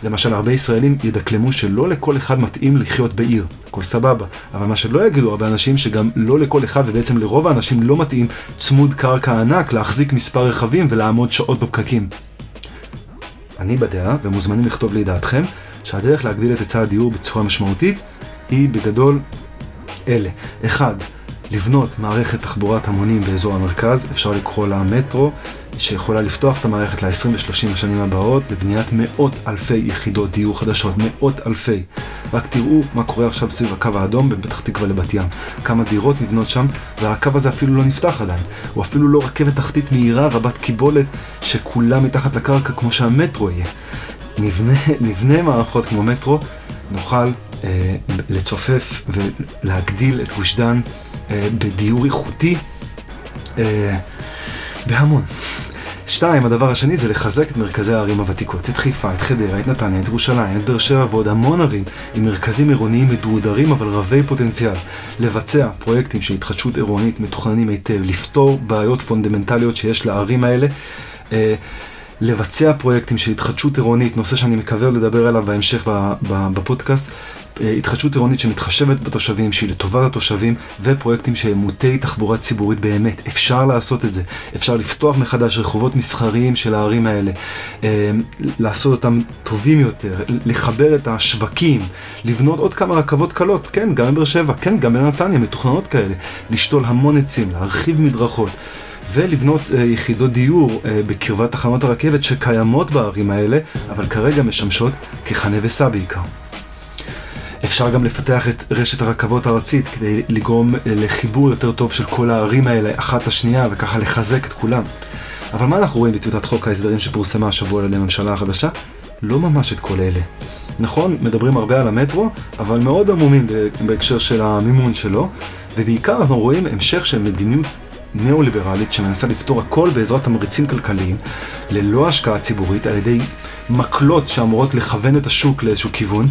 למשל, הרבה ישראלים ידקלמו שלא לכל אחד מתאים לחיות בעיר, הכל סבבה. אבל מה שלא יגידו הרבה אנשים, שגם לא לכל אחד, ובעצם לרוב האנשים לא מתאים צמוד קרקע ענק להחזיק מספר רכבים ולעמוד שעות בפקקים. אני בדעה, ומוזמנים לכתוב לי דעתכם, שהדרך להגדיל את היצע הדיור בצורה משמעותית היא בגדול אלה. אחד, לבנות מערכת תחבורת המונים באזור המרכז, אפשר לקרוא לה מטרו, שיכולה לפתוח את המערכת ל-20 ו-30 השנים הבאות לבניית מאות אלפי יחידות דיור חדשות, מאות אלפי. רק תראו מה קורה עכשיו סביב הקו האדום בין פתח תקווה לבת ים. כמה דירות נבנות שם, והקו הזה אפילו לא נפתח עדיין. הוא אפילו לא רכבת תחתית מהירה רבת קיבולת שכולה מתחת לקרקע כמו שהמטרו יהיה. נבנה, נבנה מערכות כמו מטרו, נוכל אה, לצופף ולהגדיל את גוש דן בדיור איכותי אה, בהמון. שתיים, הדבר השני זה לחזק את מרכזי הערים הוותיקות, את חיפה, את חדרה, את נתניה, את ירושלים, את באר שבע ועוד המון ערים עם מרכזים עירוניים מדורדרים אבל רבי פוטנציאל. לבצע פרויקטים של התחדשות עירונית מתוכננים היטב, לפתור בעיות פונדמנטליות שיש לערים האלה. לבצע פרויקטים של התחדשות עירונית, נושא שאני מקווה לדבר עליו בהמשך בפודקאסט, אה, התחדשות עירונית שמתחשבת בתושבים, שהיא לטובת התושבים, ופרויקטים שהם מוטי תחבורה ציבורית באמת. אפשר לעשות את זה. אפשר לפתוח מחדש רחובות מסחריים של הערים האלה, אה, לעשות אותם טובים יותר, לחבר את השווקים, לבנות עוד כמה רכבות קלות, כן, גם בבאר שבע, כן, גם בנתניה, מתוכננות כאלה, לשתול המון עצים, להרחיב מדרכות. ולבנות uh, יחידות דיור uh, בקרבת תחנות הרכבת שקיימות בערים האלה, אבל כרגע משמשות כחנה וסע בעיקר. אפשר גם לפתח את רשת הרכבות הארצית כדי לגרום אה, לחיבור יותר טוב של כל הערים האלה אחת לשנייה וככה לחזק את כולם. אבל מה אנחנו רואים בטיוטת חוק ההסדרים שפורסמה השבוע על ידי הממשלה החדשה? לא ממש את כל אלה. נכון, מדברים הרבה על המטרו, אבל מאוד עמומים בהקשר של המימון שלו, ובעיקר אנחנו רואים המשך של מדיניות ניאו-ליברלית שמנסה לפתור הכל בעזרת תמריצים כלכליים, ללא השקעה ציבורית, על ידי מקלות שאמורות לכוון את השוק לאיזשהו כיוון,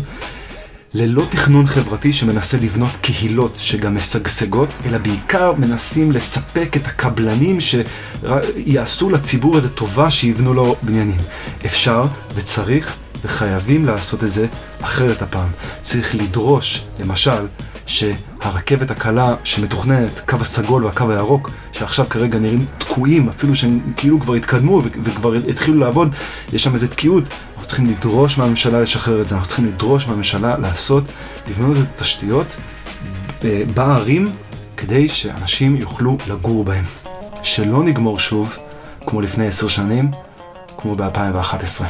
ללא תכנון חברתי שמנסה לבנות קהילות שגם משגשגות, אלא בעיקר מנסים לספק את הקבלנים שיעשו לציבור איזה טובה שיבנו לו בניינים. אפשר וצריך וחייבים לעשות את זה אחרת הפעם. צריך לדרוש, למשל, שהרכבת הקלה שמתוכננת, קו הסגול והקו הירוק, שעכשיו כרגע נראים תקועים, אפילו שהם כאילו כבר התקדמו וכבר התחילו לעבוד, יש שם איזו תקיעות. אנחנו צריכים לדרוש מהממשלה לשחרר את זה, אנחנו צריכים לדרוש מהממשלה לעשות, לבנות את התשתיות בערים, כדי שאנשים יוכלו לגור בהם. שלא נגמור שוב, כמו לפני עשר שנים, כמו ב-2011.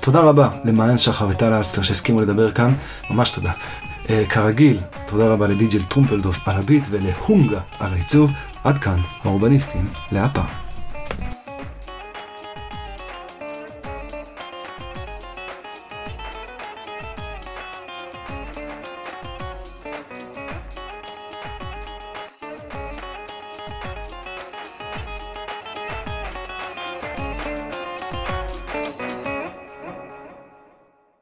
תודה רבה למעיין שחר וטל אלסטר שהסכימו לדבר כאן, ממש תודה. Uh, כרגיל, תודה רבה לדיג'ל טרומפלדוף על הביט ולהונגה על העיצוב. עד כאן, האורבניסטים, להפעם.